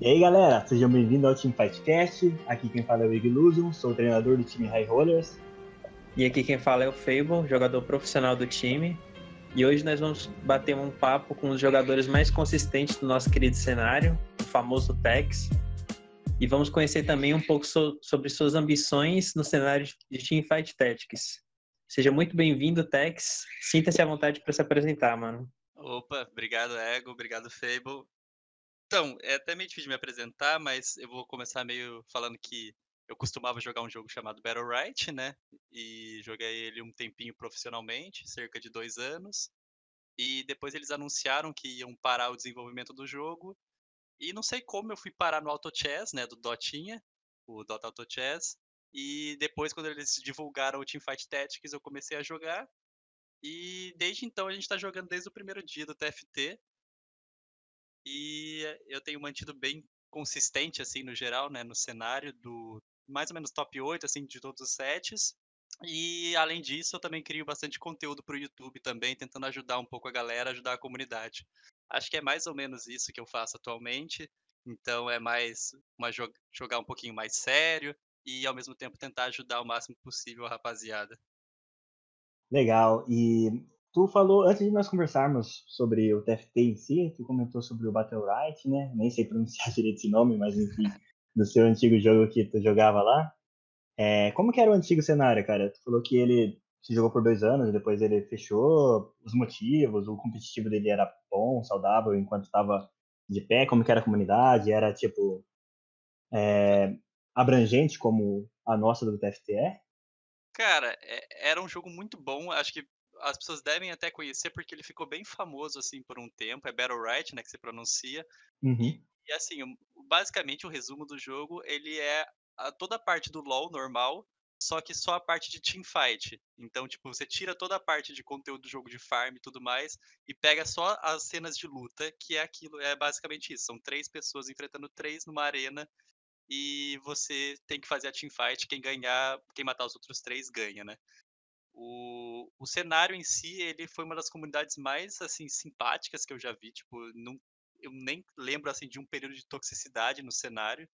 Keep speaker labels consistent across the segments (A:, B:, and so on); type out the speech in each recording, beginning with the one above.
A: E aí galera, sejam bem-vindos ao Team Fightcast. Aqui quem fala é o Iglusion, sou o treinador do time High Rollers.
B: E aqui quem fala é o Fable, jogador profissional do time. E hoje nós vamos bater um papo com os jogadores mais consistentes do nosso querido cenário, o famoso Tex. E vamos conhecer também um pouco so sobre suas ambições no cenário de Teamfight Tactics. Seja muito bem-vindo, Tex. Sinta-se à vontade para se apresentar, mano.
C: Opa, obrigado, Ego, obrigado, Fable. Então, é até meio difícil de me apresentar, mas eu vou começar meio falando que eu costumava jogar um jogo chamado Battle Right, né? E joguei ele um tempinho profissionalmente, cerca de dois anos. E depois eles anunciaram que iam parar o desenvolvimento do jogo. E não sei como eu fui parar no Auto Chess, né? Do Dotinha, o Dota Auto Chess. E depois, quando eles divulgaram o Teamfight Tactics, eu comecei a jogar. E desde então a gente está jogando desde o primeiro dia do TFT. E eu tenho mantido bem consistente, assim, no geral, né, no cenário do mais ou menos top 8, assim, de todos os sets. E, além disso, eu também crio bastante conteúdo para o YouTube também, tentando ajudar um pouco a galera, ajudar a comunidade. Acho que é mais ou menos isso que eu faço atualmente. Então, é mais uma jogar um pouquinho mais sério e, ao mesmo tempo, tentar ajudar o máximo possível a rapaziada.
A: Legal. E Tu falou, antes de nós conversarmos sobre o TFT em si, tu comentou sobre o Battle Right, né? Nem sei pronunciar direito esse nome, mas enfim, do seu antigo jogo que tu jogava lá. É, como que era o antigo cenário, cara? Tu falou que ele se jogou por dois anos, depois ele fechou, os motivos, o competitivo dele era bom, saudável, enquanto estava de pé, como que era a comunidade, era, tipo, é, abrangente como a nossa do TFT
C: Cara, é, era um jogo muito bom, acho que as pessoas devem até conhecer porque ele ficou bem famoso assim por um tempo. É Battle Right, né, que se pronuncia.
A: Uhum.
C: E, assim, basicamente o resumo do jogo ele é a, toda a parte do LoL normal, só que só a parte de teamfight. Então, tipo, você tira toda a parte de conteúdo do jogo de farm e tudo mais e pega só as cenas de luta, que é aquilo, é basicamente isso. São três pessoas enfrentando três numa arena e você tem que fazer a teamfight. Quem ganhar, quem matar os outros três ganha, né? O, o cenário em si, ele foi uma das comunidades mais, assim, simpáticas que eu já vi, tipo, não, eu nem lembro, assim, de um período de toxicidade no cenário.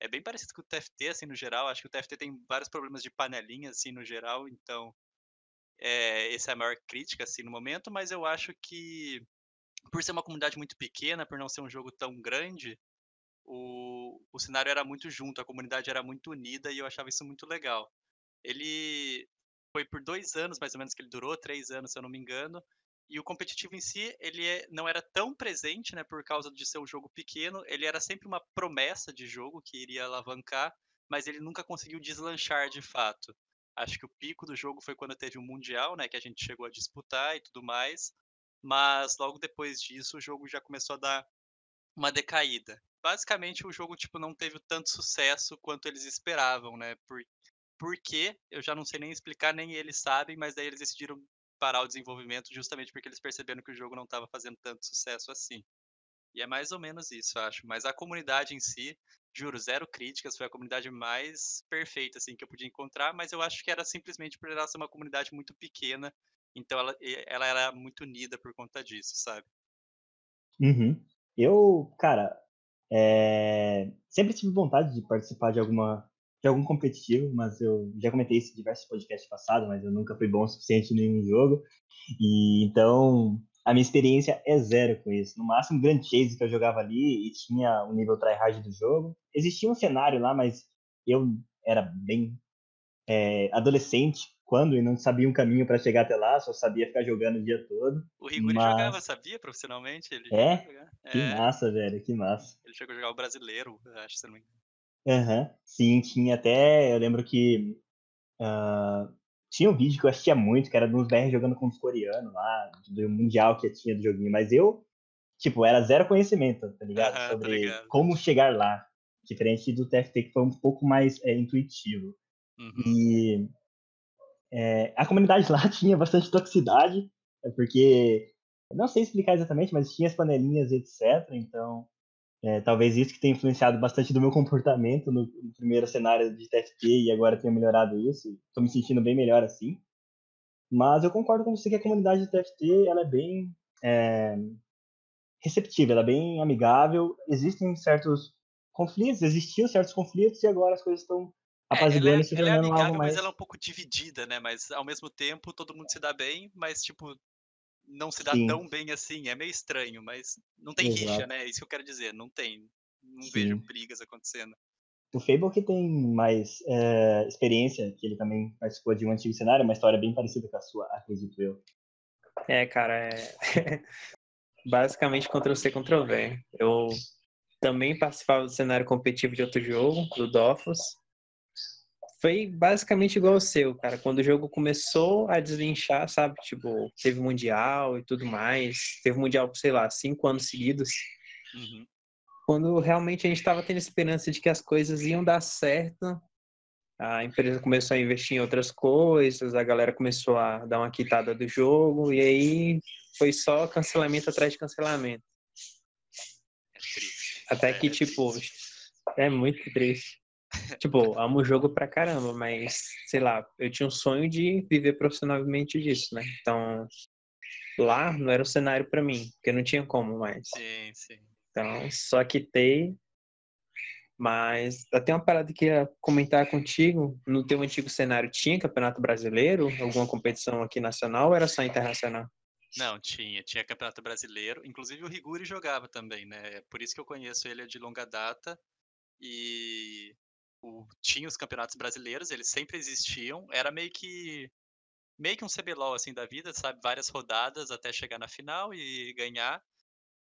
C: É bem parecido com o TFT, assim, no geral, acho que o TFT tem vários problemas de panelinha, assim, no geral, então, é, essa é a maior crítica, assim, no momento, mas eu acho que, por ser uma comunidade muito pequena, por não ser um jogo tão grande, o, o cenário era muito junto, a comunidade era muito unida e eu achava isso muito legal. Ele foi por dois anos, mais ou menos, que ele durou, três anos, se eu não me engano. E o competitivo em si, ele é, não era tão presente, né, por causa de ser um jogo pequeno. Ele era sempre uma promessa de jogo que iria alavancar, mas ele nunca conseguiu deslanchar de fato. Acho que o pico do jogo foi quando teve o um Mundial, né, que a gente chegou a disputar e tudo mais. Mas logo depois disso, o jogo já começou a dar uma decaída. Basicamente, o jogo tipo não teve tanto sucesso quanto eles esperavam, né? Por, por quê, eu já não sei nem explicar, nem eles sabem, mas daí eles decidiram parar o desenvolvimento justamente porque eles perceberam que o jogo não estava fazendo tanto sucesso assim. E é mais ou menos isso, acho. Mas a comunidade em si, juro, zero críticas, foi a comunidade mais perfeita assim que eu podia encontrar, mas eu acho que era simplesmente por ela ser uma comunidade muito pequena, então ela, ela era muito unida por conta disso, sabe?
A: Uhum. Eu, cara, é... sempre tive vontade de participar de alguma de algum competitivo, mas eu já comentei isso em diversos podcasts passados, mas eu nunca fui bom o suficiente em nenhum jogo. E então a minha experiência é zero com isso. No máximo, Grand Chase que eu jogava ali e tinha o um nível tryhard do jogo. Existia um cenário lá, mas eu era bem é, adolescente quando e não sabia um caminho para chegar até lá, só sabia ficar jogando o dia todo.
C: O Riguri mas... jogava, sabia, profissionalmente? Ele
A: é? Que é. massa, velho, que massa.
C: Ele chegou a jogar o brasileiro, acho, se não me engano.
A: Aham, sim, tinha até. Eu lembro que. Uh, tinha um vídeo que eu assistia muito, que era de uns BR jogando com os coreanos lá, do Mundial que tinha do joguinho, mas eu, tipo, era zero conhecimento, tá ligado?
C: Aham,
A: Sobre
C: ligado.
A: como chegar lá. Diferente do TFT, que foi um pouco mais é, intuitivo.
C: Uhum.
A: E é, a comunidade lá tinha bastante toxicidade, é porque. Não sei explicar exatamente, mas tinha as panelinhas, etc. Então, é, talvez isso que tenha influenciado bastante do meu comportamento no, no primeiro cenário de TFT e agora tenha melhorado isso. Estou me sentindo bem melhor assim. Mas eu concordo com você que a comunidade de TFT ela é bem é, receptiva, ela é bem amigável. Existem certos conflitos, existiam certos conflitos e agora as coisas estão
C: É, ela
A: apaziguando
C: é,
A: se
C: ela é
A: tornando algo
C: amigável, mas
A: mais.
C: ela é um pouco dividida, né? Mas ao mesmo tempo todo mundo se dá bem, mas tipo, não se dá
A: Sim,
C: tão bem assim. É meio estranho, mas não tem rixa,
A: exato.
C: né? É isso que eu quero dizer. Não tem. Não vejo
A: Sim.
C: brigas acontecendo.
A: O Fable que tem mais é, experiência, que ele também participou de um antigo cenário, uma história bem parecida com a sua, acredito eu.
B: É, cara, é basicamente Ctrl-C, Ctrl-V. Eu também participava do cenário competitivo de outro jogo, do Dofus. Foi basicamente igual ao seu, cara. Quando o jogo começou a deslinchar, sabe? Tipo, teve Mundial e tudo mais. Teve Mundial, sei lá, cinco anos seguidos.
C: Uhum.
B: Quando realmente a gente estava tendo esperança de que as coisas iam dar certo, a empresa começou a investir em outras coisas, a galera começou a dar uma quitada do jogo, e aí foi só cancelamento atrás de cancelamento.
C: É triste.
B: Até
C: É
B: que, tipo,
C: triste.
B: é muito triste. Tipo, amo o jogo pra caramba, mas, sei lá, eu tinha um sonho de viver profissionalmente disso, né? Então, lá não era o cenário pra mim, porque não tinha como mais.
C: Sim, sim.
B: Então, só quitei. Mas até uma parada que ia comentar contigo, no teu antigo cenário tinha Campeonato Brasileiro, alguma competição aqui nacional ou era só internacional?
C: Não, tinha. Tinha Campeonato Brasileiro. Inclusive o Riguri jogava também, né? Por isso que eu conheço ele é de longa data. E o- tinha os campeonatos brasileiros, eles sempre existiam. Era meio que meio que um CBLOL assim da vida, sabe? Várias rodadas até chegar na final e ganhar.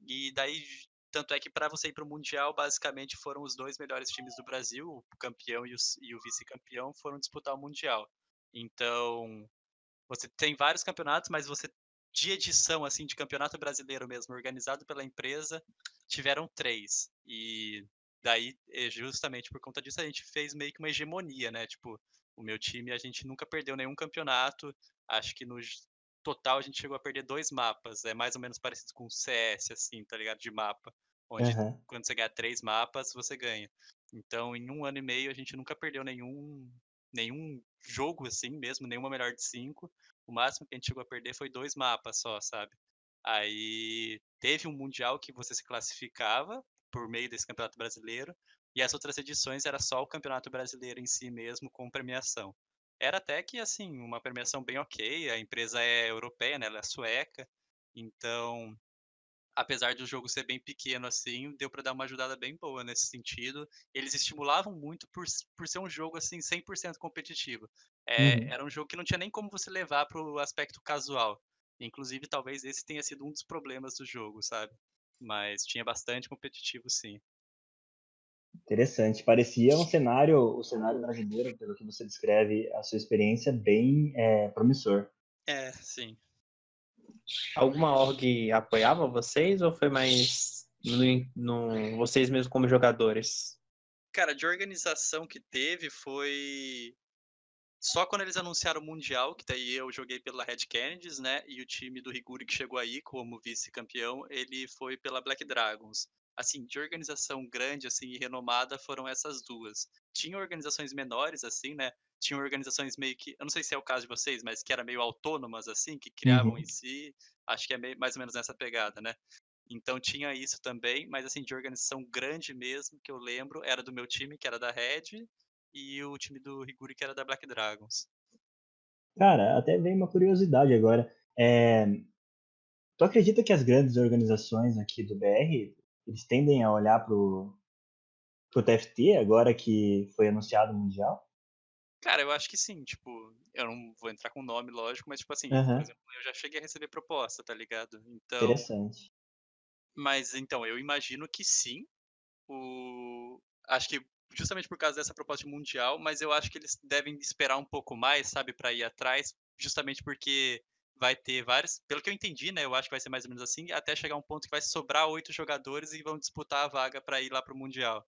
C: E daí, tanto é que para você ir para o Mundial, basicamente foram os dois melhores times do Brasil, o campeão e o, e o vice-campeão, foram disputar o Mundial. Então, você tem vários campeonatos, mas você de edição assim de campeonato brasileiro mesmo, organizado pela empresa, tiveram três. E daí, eh, justamente por conta disso, a gente fez meio que uma hegemonia, né? Tipo, o meu time, a gente nunca perdeu nenhum campeonato. Acho que no total a gente chegou a perder dois mapas. É mais ou menos parecido com o CS, assim, tá ligado? De mapa. Onde
A: Aham.
C: quando você ganha três mapas, você ganha. Então, em um ano e meio, a gente nunca perdeu nenhum, nenhum jogo assim mesmo, nenhuma melhor de cinco. O máximo que a gente chegou a perder foi dois mapas só, sabe? Aí teve um mundial que você se classificava por meio desse campeonato brasileiro, e as outras edições era só o campeonato brasileiro em si mesmo com premiação. Era até que assim, uma premiação bem ok, a empresa é europeia, né? Ela é sueca, então apesar do jogo ser bem pequeno assim, deu para dar uma ajudada bem boa nesse sentido. Eles estimulavam muito por, por ser um jogo assim 100% competitivo. É,
A: Uhum.
C: era um jogo que não tinha nem como você levar para o aspecto casual. Inclusive, talvez esse tenha sido um dos problemas do jogo, sabe? Mas tinha bastante competitivo, sim.
A: Interessante. Parecia um cenário, o cenário brasileiro, pelo que você descreve, a sua experiência, bem é, promissor.
C: É, sim.
B: Alguma org apoiava vocês ou foi mais no, no- vocês mesmos como jogadores?
C: Cara, de organização que teve foi só quando eles anunciaram o Mundial, que daí eu joguei pela Red Kennedys, né? E o time do Riguri que chegou aí como vice-campeão, ele foi pela Black Dragons. Assim, de organização grande assim e renomada foram essas duas. Tinha organizações menores assim, né? Tinha organizações meio que, eu não sei se é o caso de vocês, mas que era meio autônomas assim, que criavam
A: Uhum.
C: em si. Acho que é meio, mais ou menos nessa pegada, né? Então tinha isso também, mas assim, de organização grande mesmo, que eu lembro, era do meu time, que era da Red, e o time do Riguri, que era da Black Dragons.
A: Cara, até vem uma curiosidade agora. É, tu acredita que as grandes organizações aqui do BR, eles tendem a olhar pro, pro TFT agora que foi anunciado o Mundial?
C: Cara, eu acho que sim, tipo, eu não vou entrar com nome, lógico, mas tipo assim, por
A: Aham,
C: exemplo, eu já cheguei a receber proposta, tá ligado? Então,
A: interessante.
C: mas então, eu imagino que sim. O acho que justamente por causa dessa proposta de mundial, mas eu acho que eles devem esperar um pouco mais, sabe, para ir atrás, justamente porque vai ter vários, pelo que eu entendi, né, eu acho que vai ser mais ou menos assim, até chegar um ponto que vai sobrar oito jogadores e vão disputar a vaga para ir lá pro mundial.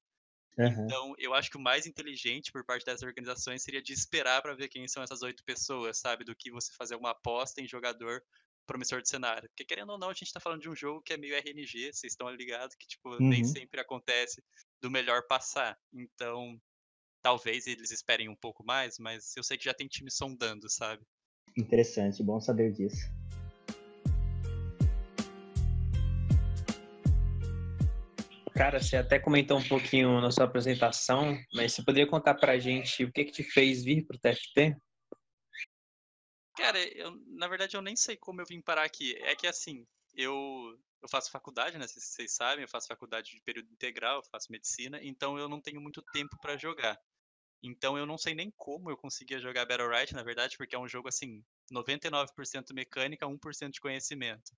A: Aham,
C: Então, eu acho que o mais inteligente por parte dessas organizações seria de esperar para ver quem são essas oito pessoas, sabe? Do que você fazer uma aposta em jogador promissor de cenário. Porque, querendo ou não, a gente tá falando de um jogo que é meio RNG, vocês estão ligados que, tipo, nem
A: Uhum.
C: sempre acontece do melhor passar. Então, talvez eles esperem um pouco mais, mas eu sei que já tem time sondando, sabe?
A: Interessante, bom saber disso.
B: Cara, você até comentou um pouquinho na sua apresentação, mas você poderia contar pra gente o que que te fez vir pro TFT?
C: Cara, eu, na verdade eu nem sei como eu vim parar aqui. É que assim, eu, eu faço faculdade, né? Vocês sabem, eu faço faculdade de período integral, eu faço medicina, então eu não tenho muito tempo para jogar. Então eu não sei nem como eu conseguia jogar Battle Right, na verdade, porque é um jogo assim, 99% mecânica, 1% de conhecimento.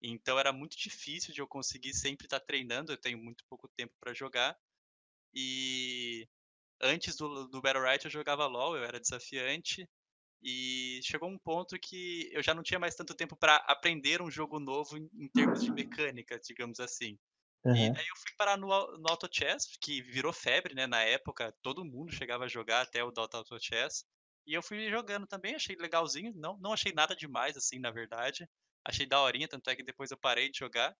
C: Então era muito difícil de eu conseguir sempre estar treinando, eu tenho muito pouco tempo para jogar. E antes do, do Battle Right eu jogava LoL, eu era desafiante, e chegou um ponto que eu já não tinha mais tanto tempo para aprender um jogo novo em, em, termos de mecânica, digamos assim. Uhum. E daí eu fui parar no, no Auto Chess, que virou febre, né? Na época, todo mundo chegava a jogar até o Dota Auto Chess. E eu fui jogando também, achei legalzinho. Não, não achei nada demais, assim, na verdade. Achei daorinha, tanto é que depois eu parei de jogar.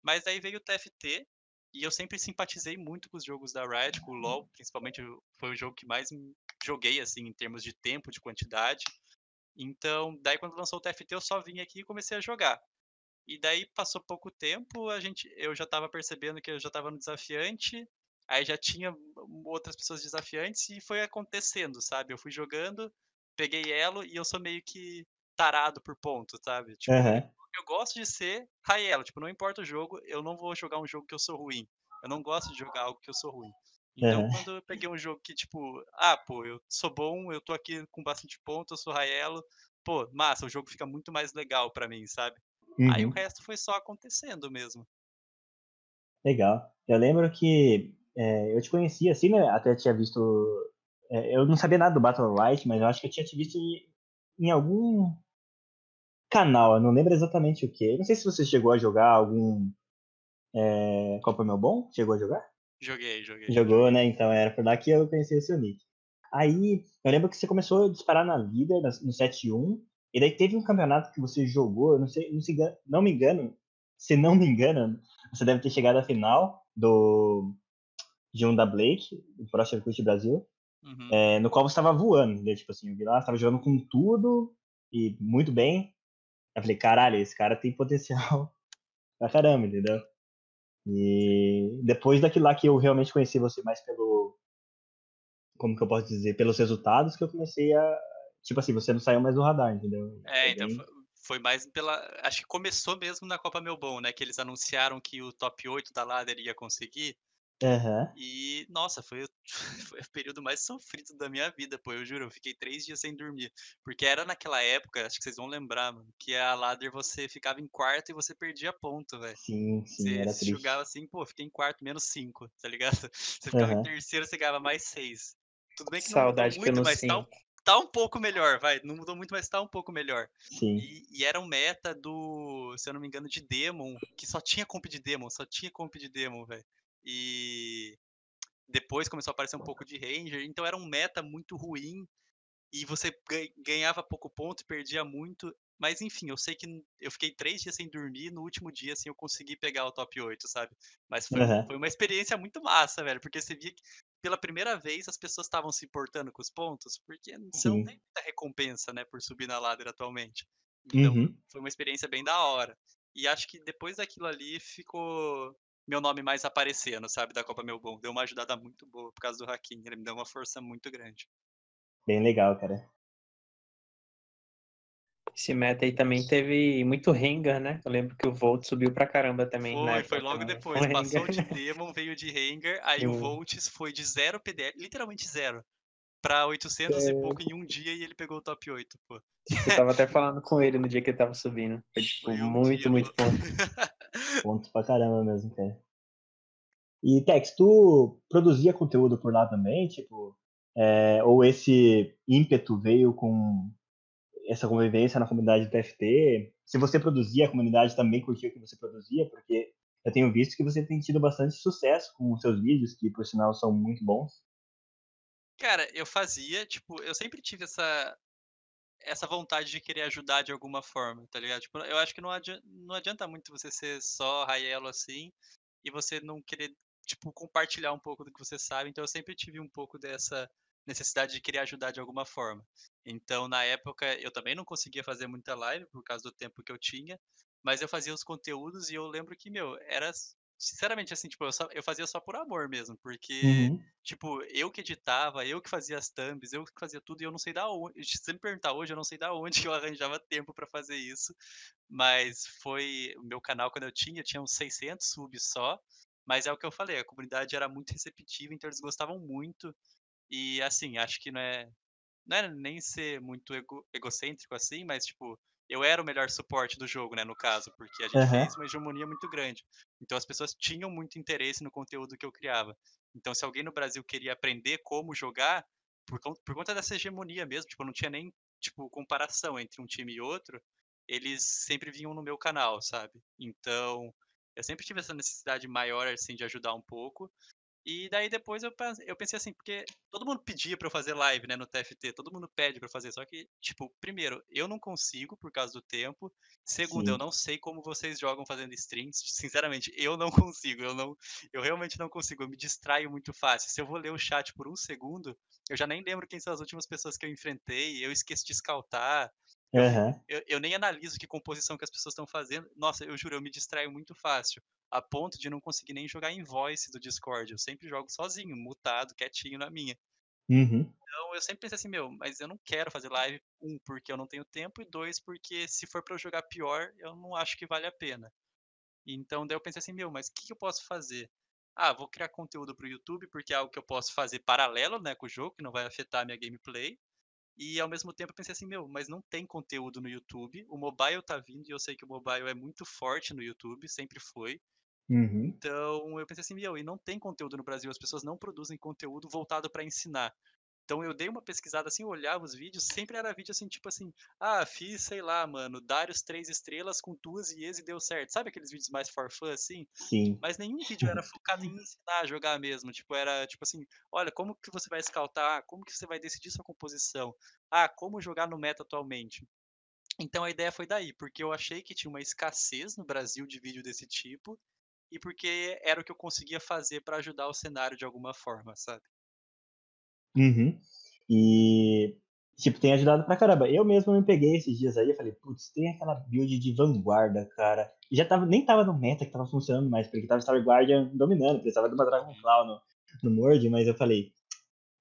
C: Mas daí veio o TFT, e eu sempre simpatizei muito com os jogos da Riot, com o LoL, principalmente foi o jogo que mais joguei, assim, em termos de tempo, de quantidade. Então, daí quando lançou o TFT, eu só vim aqui e comecei a jogar. E daí passou pouco tempo, a gente, eu já estava percebendo que eu já estava no desafiante, aí já tinha outras pessoas desafiantes e foi acontecendo, sabe? Eu fui jogando, peguei elo e eu sou meio que tarado por ponto, sabe? Tipo, uhum. Eu gosto de ser high elo, tipo, não importa o jogo, eu não vou jogar um jogo que eu sou ruim. Eu não gosto de jogar algo que eu sou ruim. Então, uhum. quando eu peguei um jogo que, tipo, ah, pô, eu sou bom, eu tô aqui com bastante ponto, eu sou Raelo, pô, massa, o jogo fica muito mais legal para mim, sabe? Uhum. Aí o uhum. resto foi só acontecendo mesmo.
A: Legal. Eu lembro que é, eu te conhecia assim, né? Até tinha visto. É, eu não sabia nada do Battle Royale, mas eu acho que eu tinha te visto em, em algum canal, eu não lembro exatamente o que. Não sei se você chegou a jogar algum é, Copa Meu Bom. Chegou a jogar?
C: Joguei, joguei.
A: Jogou, né? Então era por lá que eu conheci o seu nick. Aí, eu lembro que você começou a disparar na vida no 7-1, e daí teve um campeonato que você jogou, eu não sei, não, se, não me engano, se não me engano, você deve ter chegado à final do de um da Blake, do Pro Circuit Brasil, uhum. é, no qual você estava voando, né? tipo assim, eu vi lá, estava jogando com tudo e muito bem. Eu falei, caralho, esse cara tem potencial pra caramba, entendeu? E depois daquilo lá que eu realmente conheci você mais pelo. Como que eu posso dizer? Pelos resultados que eu comecei a. Tipo assim, você não saiu mais do radar, entendeu?
C: É, então foi, foi mais pela. Acho que começou mesmo na Copa Melbourne, né? Que eles anunciaram que o top 8 da Ladder ia conseguir. E, nossa, foi, foi o período mais sofrido da minha vida, pô. Eu juro, eu fiquei três dias sem dormir. Porque era naquela época, acho que vocês vão lembrar, mano, que a ladder você ficava em quarto e você perdia ponto, velho.
A: Sim, sim,
C: você
A: era triste.
C: jogava assim, pô, fiquei em quarto, menos cinco, tá ligado? Você ficava em terceiro, você ganhava mais seis. Tudo bem que
B: Saudade
C: não mudou
B: muito,
C: mas tá um, tá um pouco melhor, vai. Não mudou muito, mas tá um pouco melhor.
A: Sim.
C: E, e, era um meta do, se eu não me engano, de Demon, que só tinha comp de Demon, só tinha comp de Demon, velho. E depois começou a aparecer um pouco de Ranger, então era um meta muito ruim e você ganhava pouco ponto e perdia muito. Mas enfim, eu sei que eu fiquei três dias sem dormir, no último dia, assim, eu consegui pegar o top 8, sabe? Mas foi, uhum. foi uma experiência muito massa, velho, porque você via que pela primeira vez as pessoas estavam se importando com os pontos, porque você não tem muita recompensa, né, por subir na ladder atualmente. Então, uhum. foi uma experiência bem da hora. E acho que depois daquilo ali ficou meu nome mais aparecendo, sabe, da Copa Meu Bom. Deu uma ajudada muito boa por causa do Hakim. Ele me deu uma força muito grande.
A: Bem legal, cara.
B: Esse meta aí também teve muito Rengar, né? Eu lembro que o Volt subiu pra caramba também.
C: Foi, foi logo também. depois. Foi Passou de Demon, veio de Rengar, aí o Volts foi de zero PDL, literalmente zero, pra 800 é... e pouco em um dia e ele pegou o top 8, pô.
B: Eu tava até falando com ele no dia que ele tava subindo. Foi, tipo, foi um muito, dia, muito ponto.
A: ponto pra caramba mesmo, cara. E, Tex, tu produzia conteúdo por lá também, tipo, é, ou esse ímpeto veio com essa convivência na comunidade do TFT? Se você produzia, a comunidade também curtia o que você produzia, porque eu tenho visto que você tem tido bastante sucesso com os seus vídeos, que por sinal são muito bons.
C: Cara, eu fazia, tipo, eu sempre tive essa essa vontade de querer ajudar de alguma forma, tá ligado? Tipo, eu acho que não adianta, não adianta muito você ser só Raielo assim e você não querer, tipo, compartilhar um pouco do que você sabe. Então eu sempre tive um pouco dessa necessidade de querer ajudar de alguma forma. Então, na época, eu também não conseguia fazer muita live por causa do tempo que eu tinha, mas eu fazia os conteúdos e eu lembro que, meu, era sinceramente, assim, tipo, eu, só, eu fazia só por amor mesmo, porque,
A: Uhum.
C: tipo, eu que editava, eu que fazia as thumbs, eu que fazia tudo, e eu não sei da onde, se você me perguntar hoje, eu não sei da onde que eu arranjava tempo pra fazer isso, mas foi o meu canal quando eu tinha, tinha uns 600 subs só, mas é o que eu falei, a comunidade era muito receptiva, então eles gostavam muito, e assim, acho que não é, não é nem ser muito ego- egocêntrico assim, mas tipo, eu era o melhor suporte do jogo, né, no caso, porque a gente
A: Aham.
C: fez uma hegemonia muito grande. Então as pessoas tinham muito interesse no conteúdo que eu criava. Então se alguém no Brasil queria aprender como jogar, por, por conta dessa hegemonia mesmo, tipo, não tinha nem tipo comparação entre um time e outro, eles sempre vinham no meu canal, sabe? Então, eu sempre tive essa necessidade maior assim de ajudar um pouco. E daí depois eu pens eu pensei assim, porque todo mundo pedia pra eu fazer live, né, no TFT, todo mundo pede pra eu fazer, só que, tipo, primeiro, eu não consigo por causa do tempo, segundo, eu
A: Sim.
C: não sei como vocês jogam fazendo streams, sinceramente, eu não consigo, eu não eu realmente não consigo, eu me distraio muito fácil. Se eu vou ler o chat por um segundo, eu já nem lembro quem são as últimas pessoas que eu enfrentei, eu esqueço de escaltar, eu
A: Aham.
C: eu eu nem analiso que composição que as pessoas estão fazendo. Nossa, eu juro, eu me distraio muito fácil a ponto de não conseguir nem jogar em voice do Discord. Eu sempre jogo sozinho, mutado, quietinho na minha.
A: Uhum.
C: Então eu sempre pensei assim, meu, mas eu não quero fazer live, um, porque eu não tenho tempo, e dois, porque se for pra eu jogar pior, eu não acho que vale a pena. Então daí eu pensei assim, meu, mas o que, que eu posso fazer? Ah, vou criar conteúdo pro YouTube, porque é algo que eu posso fazer paralelo, né, com o jogo, que não vai afetar a minha gameplay. E ao mesmo tempo eu pensei assim, meu, mas não tem conteúdo no YouTube. O mobile tá vindo e eu sei que o mobile é muito forte no YouTube, sempre foi.
A: Uhum.
C: Então eu pensei assim, meu, e não tem conteúdo no Brasil, as pessoas não produzem conteúdo voltado para ensinar. Então eu dei uma pesquisada assim, olhava os vídeos, sempre era vídeo assim, tipo assim, ah, fiz, sei lá, mano, Darius três estrelas com duas IEs e deu certo. Sabe aqueles vídeos mais for fun, assim?
A: Sim.
C: Mas nenhum vídeo era focado em ensinar a jogar mesmo. Tipo, era tipo assim, olha, como que você vai scoutar? Como que você vai decidir sua composição? Ah, como jogar no meta atualmente? Então a ideia foi daí, porque eu achei que tinha uma escassez no Brasil de vídeo desse tipo, e porque era o que eu conseguia fazer pra ajudar o cenário de alguma forma, sabe.
A: Uhum. E, tipo, tem ajudado pra caramba. Eu mesmo me peguei esses dias aí, eu falei, putz, tem aquela build de vanguarda, cara. E já tava, nem tava no meta que tava funcionando mais, porque tava Star Guardian dominando, precisava de uma Dragonflaw no, no Mord, mas eu falei,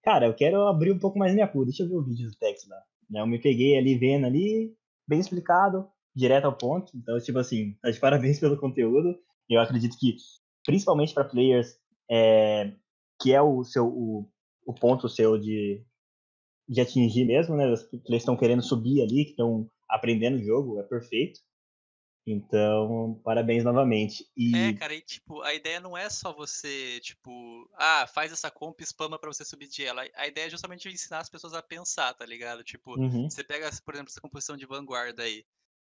A: cara, eu quero abrir um pouco mais minha pool, deixa eu ver o vídeo do Tex lá. Né, Eu me peguei ali vendo ali, bem explicado, direto ao ponto. Então, tipo assim, tá de parabéns pelo conteúdo. Eu acredito que, principalmente para players, é, que é o seu o, o ponto seu de, de atingir mesmo, né? Players estão querendo subir ali, que estão aprendendo o jogo, é perfeito. Então, parabéns novamente.
C: É,
A: E.
C: cara, e tipo, a ideia não é só você, tipo, ah, faz essa comp e spama pra você subir de ela. A ideia é justamente ensinar as pessoas a pensar, tá ligado? Tipo,
A: Uhum,
C: você pega, por exemplo, essa composição de vanguarda aí.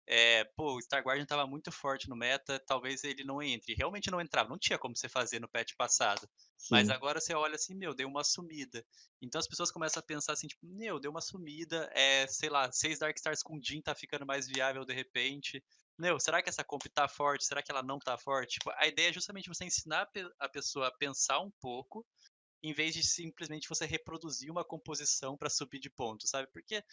C: É, pô, o Star Guardian tava muito forte no meta, talvez ele não entre. Realmente não entrava, não tinha como você fazer no patch passado. Mas
A: sim.
C: agora você olha assim, meu, deu uma sumida. Então as pessoas começam a pensar assim, tipo, meu, deu uma sumida, é, sei lá, seis Dark Stars com Jhin tá ficando mais viável de repente. Meu, será que essa comp tá forte? Será que ela não tá forte? Tipo, a ideia é justamente você ensinar a pe- a pessoa a pensar um pouco, em vez de simplesmente você reproduzir uma composição pra subir de ponto, sabe? Porque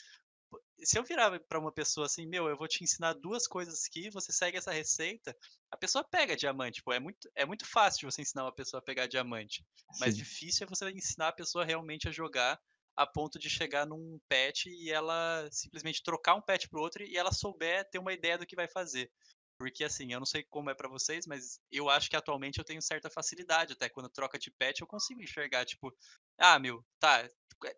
C: se eu virar pra uma pessoa assim, meu, eu vou te ensinar duas coisas aqui, você segue essa receita, a pessoa pega diamante, pô, é muito, é muito fácil você ensinar uma pessoa a pegar diamante, mas
A: Sim.
C: difícil é você ensinar a pessoa realmente a jogar a ponto de chegar num patch e ela simplesmente trocar um patch pro outro e ela souber ter uma ideia do que vai fazer. Porque assim, eu não sei como é pra vocês, mas eu acho que atualmente eu tenho certa facilidade, até quando troca de patch eu consigo enxergar, tipo, ah, meu, tá,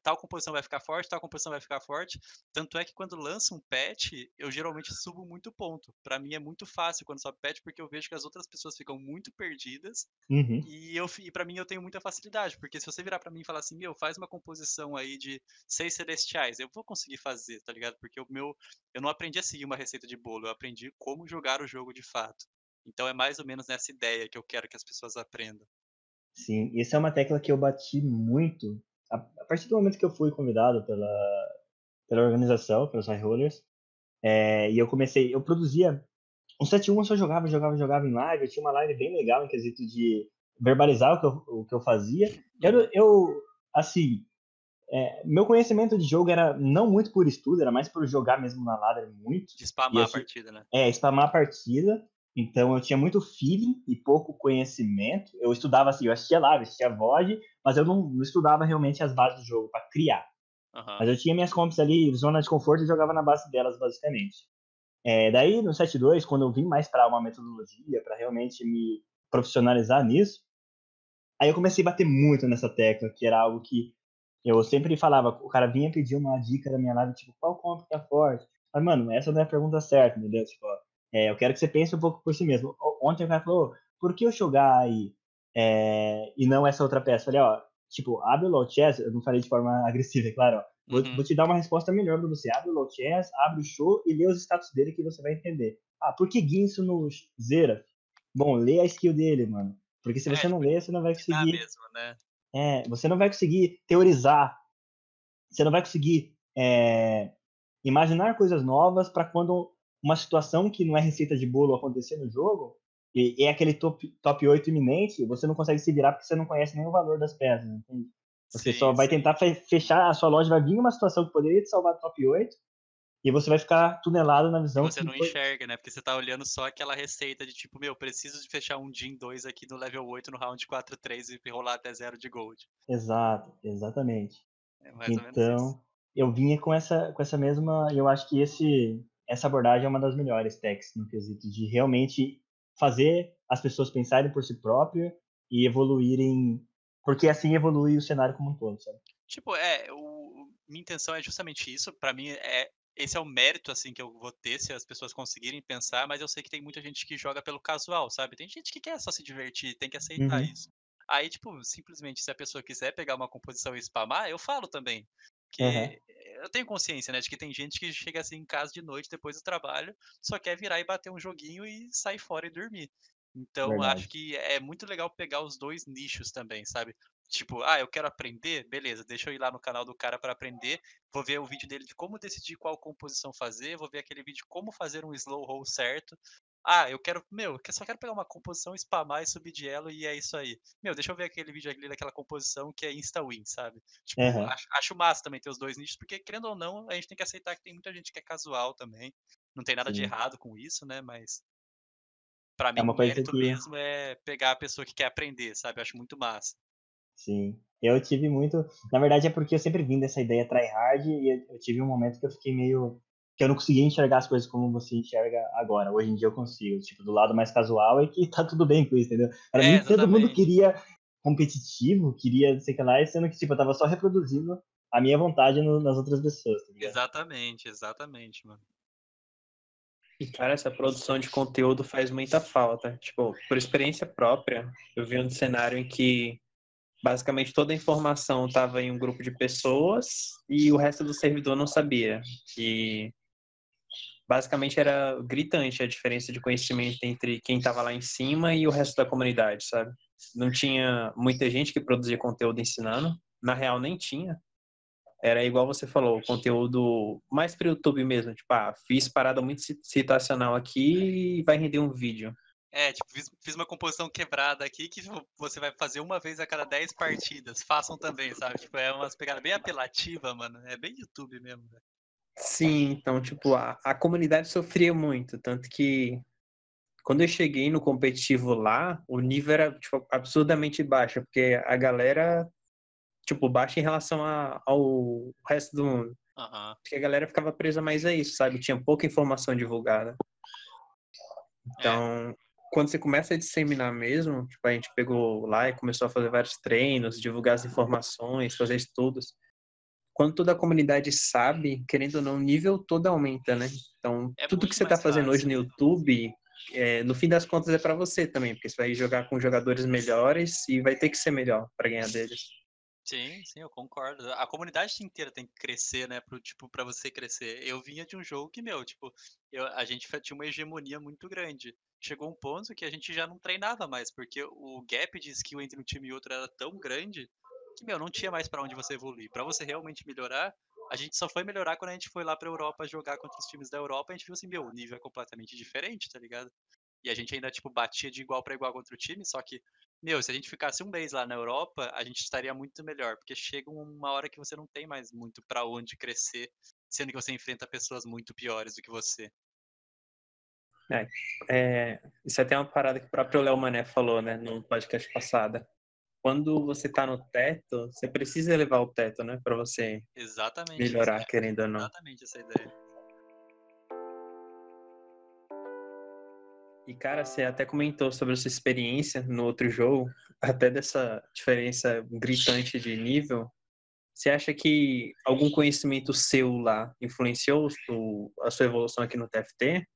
C: tal composição vai ficar forte, tal composição vai ficar forte. Tanto é que quando lança um patch, eu geralmente subo muito ponto. Pra mim é muito fácil quando sobe patch, porque eu vejo que as outras pessoas ficam muito perdidas
A: Uhum,
C: e eu e para mim eu tenho muita facilidade, porque se você virar pra mim e falar assim: "Meu, faz uma composição aí de seis celestiais", eu vou conseguir fazer, tá ligado? Porque o meu eu não aprendi a seguir uma receita de bolo, eu aprendi como jogar o jogo de fato. Então é mais ou menos nessa ideia que eu quero que as pessoas aprendam.
A: Sim. E essa é uma tecla que eu bati muito a, a partir do momento que eu fui convidado pela, pela organização, pelos High Rollers. É, e eu comecei, eu produzia um 7-1 eu só jogava, jogava, jogava em live. Eu tinha uma live bem legal em quesito de verbalizar o que eu, o que eu fazia. Eu,
C: Uhum.
A: eu assim, é, meu conhecimento de jogo era não muito por estudo, era mais por jogar mesmo na ladder muito.
C: De
A: eu,
C: spamar a partida, né?
A: é, spamar a partida. Então eu tinha muito feeling e pouco conhecimento. Eu estudava assim, eu assistia live, assistia VOD, mas eu não, não estudava realmente as bases do jogo para criar. Uhum. Mas eu tinha minhas comps ali, zona de conforto, e jogava na base delas, basicamente. É, daí, no 7.2, quando eu vim mais para uma metodologia, para realmente me profissionalizar nisso, aí eu comecei a bater muito nessa tecla, que era algo que eu sempre falava, o cara vinha pedir uma dica da minha live, tipo, qual comp tá forte? Mas, mano, essa não é a pergunta certa, entendeu? Tipo, é, eu quero que você pense um pouco por si mesmo. Ontem o cara falou, por que eu jogar aí é, e não essa outra peça? Eu falei, ó, tipo, abre o low chess, eu não falei de forma agressiva, é claro, ó. Vou, uhum. vou, te dar uma resposta melhor para você. Abre o low chess, abre o show e lê os status dele que você vai entender. Ah, por que Guinso no Zera? Bom, lê a skill dele, mano. Porque se é, você não tipo, ler, você não vai conseguir. Mesmo, né? É, você não vai conseguir teorizar. Você não vai conseguir é, imaginar coisas novas para quando uma situação que não é receita de bolo acontecer no jogo, e, é aquele top, top 8 iminente, você não consegue se virar porque você não conhece nem o valor das peças, entende? Você sim, só vai sim. tentar fechar a sua loja, vai vir uma situação que poderia te salvar do top 8, e você vai ficar tunelado na visão.
C: Você não foi... enxerga, né? Porque você tá olhando só aquela receita de tipo, meu, preciso de fechar um Jin 2 aqui no level 8 no round 4, 3 e rolar até zero de gold.
A: Exato, exatamente. É então, eu vinha com essa, com essa mesma. Eu acho que esse, essa abordagem é uma das melhores techs no quesito de realmente fazer as pessoas pensarem por si próprias e evoluírem, porque assim evolui o cenário como um todo, sabe?
C: Tipo, é, o, minha intenção é justamente isso. Para mim, é esse é o mérito assim que eu vou ter se as pessoas conseguirem pensar, mas eu sei que tem muita gente que joga pelo casual, sabe? Tem gente que quer só se divertir, tem que aceitar uhum. isso. Aí, tipo, simplesmente se a pessoa quiser pegar uma composição e spamar, eu falo também. Que uhum. eu tenho consciência, né, de que tem gente que chega assim em casa de noite depois do trabalho, só quer virar e bater um joguinho e sair fora e dormir. Então, Verdade. acho que é muito legal pegar os dois nichos também, sabe? Tipo, ah, eu quero aprender, beleza, deixa eu ir lá no canal do cara para aprender, vou ver o vídeo dele de como decidir qual composição fazer, vou ver aquele vídeo de como fazer um slow roll certo. Ah, eu quero, meu, eu só quero pegar uma composição, spamar e subir de elo e é isso aí. Meu, deixa eu ver aquele vídeo ali daquela composição que é insta-win, sabe? Tipo, uhum. acho, acho massa também ter os dois nichos, porque querendo ou não, a gente tem que aceitar que tem muita gente que é casual também. Não tem nada Sim. de errado com isso, né? Mas para é mim, é o mérito que... mesmo é pegar a pessoa que quer aprender, sabe? Eu acho muito massa.
A: Sim. Eu tive muito. Na verdade, é porque eu sempre vim dessa ideia tryhard e eu tive um momento que eu fiquei meio. Que eu não conseguia enxergar as coisas como você enxerga agora. Hoje em dia eu consigo. Tipo, do lado mais casual e que tá tudo bem com isso, entendeu? Para é, mim, exatamente. todo mundo queria competitivo, queria não sei o que lá, sendo que, tipo, eu tava só reproduzindo a minha vontade no, nas outras pessoas. Tá
C: exatamente, exatamente, mano.
B: E, cara, essa produção de conteúdo faz muita falta. Tipo, por experiência própria, eu vi um cenário em que basicamente toda a informação estava em um grupo de pessoas e o resto do servidor não sabia. E basicamente era gritante a diferença de conhecimento entre quem estava lá em cima e o resto da comunidade, sabe? Não tinha muita gente que produzia conteúdo ensinando, na real nem tinha. Era igual você falou, conteúdo mais para o YouTube mesmo, tipo, ah, fiz parada muito situacional aqui e vai render um vídeo.
C: É, tipo, fiz, uma composição quebrada aqui que você vai fazer uma vez a cada 10 partidas. Façam também, sabe? Tipo, é umas pegadas bem apelativa, mano. É bem YouTube mesmo, velho.
B: Sim, então, tipo, a, a comunidade sofria muito. Tanto que quando eu cheguei no competitivo lá, o nível era, tipo, absurdamente baixo. Porque a galera, tipo, baixa em relação a, ao resto do mundo. Uhum. Porque a galera ficava presa mais a isso, sabe? Tinha pouca informação divulgada. Então, é quando você começa a disseminar mesmo, tipo, a gente pegou lá e começou a fazer vários treinos, divulgar as informações, fazer estudos. Quando toda a comunidade sabe, querendo ou não, o nível todo aumenta, né? Então, é tudo que você está fazendo hoje no YouTube, é, no fim das contas é para você também, porque você vai jogar com jogadores melhores e vai ter que ser melhor para ganhar deles.
C: Sim, sim, eu concordo. A comunidade inteira tem que crescer, né, pro, tipo, para você crescer. Eu vinha de um jogo que, meu, tipo, eu, a gente tinha uma hegemonia muito grande chegou um ponto que a gente já não treinava mais, porque o gap de skill entre um time e outro era tão grande que, meu, não tinha mais para onde você evoluir. Para você realmente melhorar, a gente só foi melhorar quando a gente foi lá pra Europa jogar contra os times da Europa, a gente viu assim, meu, o nível é completamente diferente, tá ligado? E a gente ainda, tipo, batia de igual para igual contra o time, só que, meu, se a gente ficasse um mês lá na Europa, a gente estaria muito melhor, porque chega uma hora que você não tem mais muito para onde crescer, sendo que você enfrenta pessoas muito piores do que você.
B: É, é, isso é até uma parada que o próprio Léo Mané falou, né, no podcast passado. Quando você tá no teto, você precisa elevar o teto, né, para você
C: Exatamente.
B: melhorar, querendo ou não.
C: Exatamente essa ideia.
B: E, cara, você até comentou sobre a sua experiência no outro jogo, até dessa diferença gritante de nível. Você acha que algum conhecimento seu lá influenciou a sua evolução aqui no TFT?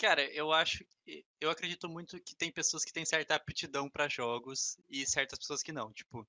C: Cara, eu acho que eu acredito muito que tem pessoas que têm certa aptidão para jogos e certas pessoas que não. Tipo,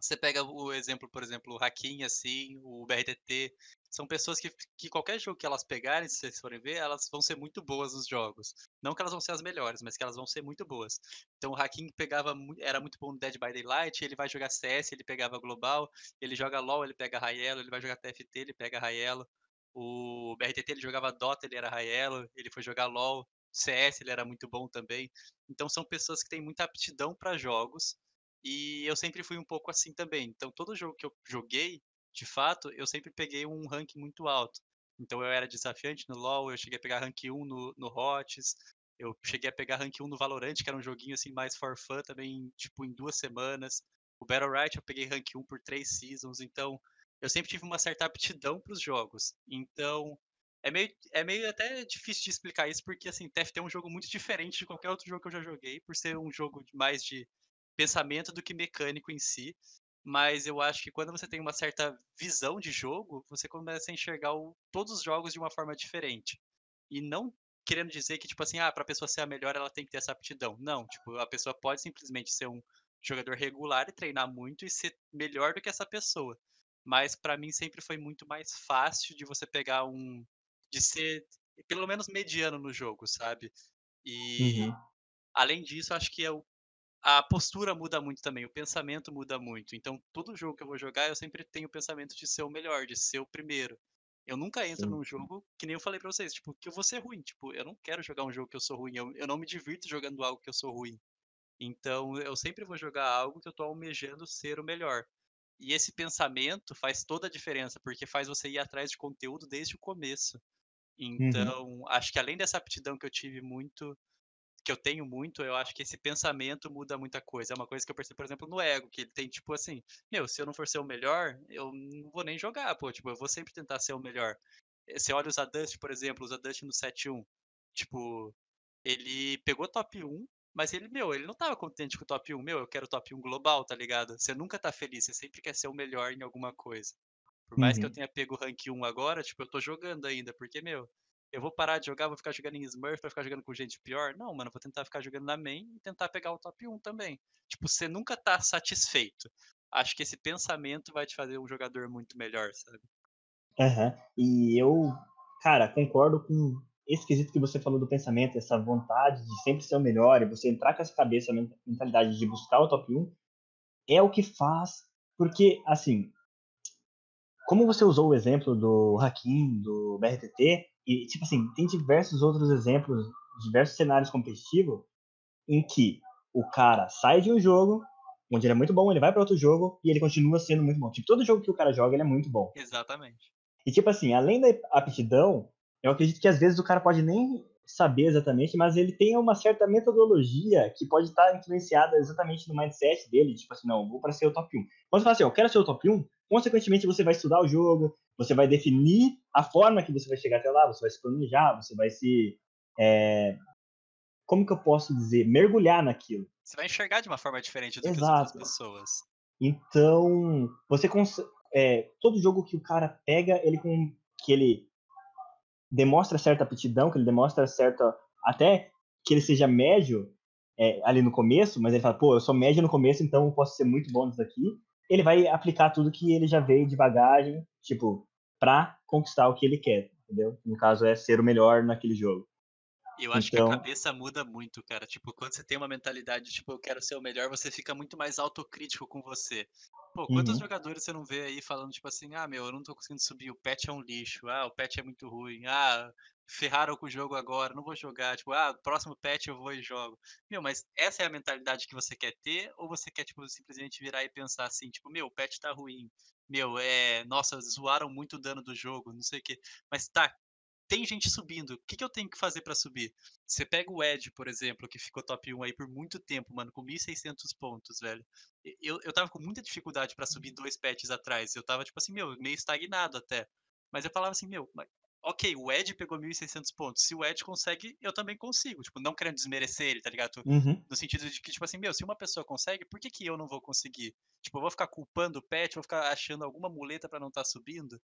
C: você pega o exemplo, por exemplo, o Hakim, assim, o BRTT, são pessoas que, que qualquer jogo que elas pegarem, se vocês forem ver, elas vão ser muito boas nos jogos. Não que elas vão ser as melhores, mas que elas vão ser muito boas. Então o Hakim pegava, era muito bom no Dead by Daylight, ele vai jogar CS, ele pegava Global, ele joga LoL, ele pega Raelo, ele vai jogar TFT, ele pega Raelo. O BRTT ele jogava Dota, ele era Raelo, ele foi jogar LoL, CS ele era muito bom também. Então são pessoas que têm muita aptidão para jogos e eu sempre fui um pouco assim também. Então todo jogo que eu joguei, de fato, eu sempre peguei um ranking muito alto. Então eu era desafiante no LoL, eu cheguei a pegar rank 1 no, no HOTS, eu cheguei a pegar rank 1 no Valorant, que era um joguinho assim mais for fun também, tipo, em duas semanas. O Battle Right eu peguei rank 1 por três seasons, então eu sempre tive uma certa aptidão para os jogos. Então, é meio, é meio até difícil de explicar isso, porque assim, TFT é um jogo muito diferente de qualquer outro jogo que eu já joguei, por ser um jogo mais de pensamento do que mecânico em si. Mas eu acho que quando você tem uma certa visão de jogo, você começa a enxergar o, todos os jogos de uma forma diferente. E não querendo dizer que, tipo assim, ah, pra pessoa ser a melhor, ela tem que ter essa aptidão. Não, tipo, a pessoa pode simplesmente ser um jogador regular e treinar muito e ser melhor do que essa pessoa mas para mim sempre foi muito mais fácil de você pegar um de ser pelo menos mediano no jogo, sabe? E uhum. além disso, acho que o, a postura muda muito também, o pensamento muda muito. Então, todo jogo que eu vou jogar, eu sempre tenho o pensamento de ser o melhor, de ser o primeiro. Eu nunca entro Sim. num jogo, que nem eu falei pra vocês, tipo, que eu vou ser ruim. Tipo, eu não quero jogar um jogo que eu sou ruim. Eu, eu não me divirto jogando algo que eu sou ruim. Então, eu sempre vou jogar algo que eu tô almejando ser o melhor. E esse pensamento faz toda a diferença, porque faz você ir atrás de conteúdo desde o começo. Uhum. Então, uhum. acho que além dessa aptidão que eu tive muito, que eu tenho muito, eu acho que esse pensamento muda muita coisa. É uma coisa que eu percebo, por exemplo, no ego, que ele tem tipo assim, meu, se eu não for ser o melhor, eu não vou nem jogar, pô, tipo, eu vou sempre tentar ser o melhor. Eh, você olha o Zadust, por exemplo, o Zadust no 7-1, tipo, ele pegou top 1 mas ele, meu, ele não tava contente com o top 1. Meu, eu quero top 1 global, tá ligado? Você nunca tá feliz, você sempre quer ser o melhor em alguma coisa. Por mais uhum. que eu uhum. tenha pego o rank 1 agora, tipo, eu tô jogando ainda, porque, meu, eu vou parar de jogar, vou ficar jogando em Smurf, vai ficar jogando com gente pior? Não, mano, vou tentar ficar jogando na main e tentar pegar o top 1 também. Tipo, você nunca tá satisfeito. Acho que esse pensamento vai te fazer um jogador muito melhor, sabe?
A: Aham. Uhum. E eu, cara, concordo com esse quesito que você falou do pensamento, essa vontade de sempre ser o melhor, e você entrar com essa cabeça, mentalidade de buscar o top 1, é o que faz, porque, assim, como você usou o exemplo do Hakim, do BRTT, e, tipo assim, tem diversos outros exemplos, diversos cenários competitivos, em que o cara sai de um jogo, onde ele é muito bom, ele vai para outro jogo, e ele continua sendo muito bom. Tipo, todo jogo que o cara joga, ele é muito bom.
C: Exatamente.
A: E, tipo assim, além da aptidão, eu acredito que às vezes o cara pode nem saber exatamente, mas ele tem uma certa metodologia que pode estar influenciada exatamente no mindset dele, tipo assim, não, vou para ser o top 1. Quando você fala assim, eu quero ser o top 1, consequentemente você vai estudar o jogo, você vai definir a forma que você vai chegar até lá, você vai se planejar, você vai se... É... Como que eu posso dizer? Mergulhar naquilo.
C: Você vai enxergar de uma forma diferente do Exato. que as outras pessoas.
A: Então, você cons... é, todo jogo que o cara pega, ele com que ele demonstra certa aptidão, que ele demonstra certa. Até que ele seja médio é, ali no começo, mas ele fala, pô, eu sou médio no começo, então eu posso ser muito bom nisso aqui. Ele vai aplicar tudo que ele já veio de bagagem, tipo, pra conquistar o que ele quer, entendeu? No caso, é ser o melhor naquele jogo.
C: Eu acho então... que a então cabeça muda muito, cara. Tipo, quando você tem uma mentalidade, tipo, eu quero ser o melhor, você fica muito mais autocrítico com você. Pô, quantos uhum. jogadores você não vê aí falando, tipo assim, ah, meu, eu não tô conseguindo subir, o patch é um lixo, ah, o patch é muito ruim, ah, ferraram com o jogo agora, não vou jogar, tipo, ah, próximo patch eu vou e jogo. Meu, mas essa é a mentalidade que você quer ter, ou você quer, tipo, simplesmente virar e pensar assim, tipo, meu, o patch tá ruim, meu, é, nossa, zoaram muito o dano do jogo, não sei o quê. Mas tá, tem gente subindo. O que, que eu tenho que fazer para subir? Você pega o Ed, por exemplo, que ficou top 1 aí por muito tempo, mano, com 1.600 pontos, velho. Eu, eu tava com muita dificuldade para subir dois patches atrás. Eu tava, tipo assim, meu, meio estagnado até. Mas eu falava assim, meu, ok, o Ed pegou 1.600 pontos. Se o Ed consegue, eu também consigo. Tipo, não querendo desmerecer ele, tá ligado?
A: Uhum.
C: No sentido de que, tipo assim, meu, se uma pessoa consegue, por que, que eu não vou conseguir? Tipo, eu vou ficar culpando o pet, vou ficar achando alguma muleta para não estar tá subindo.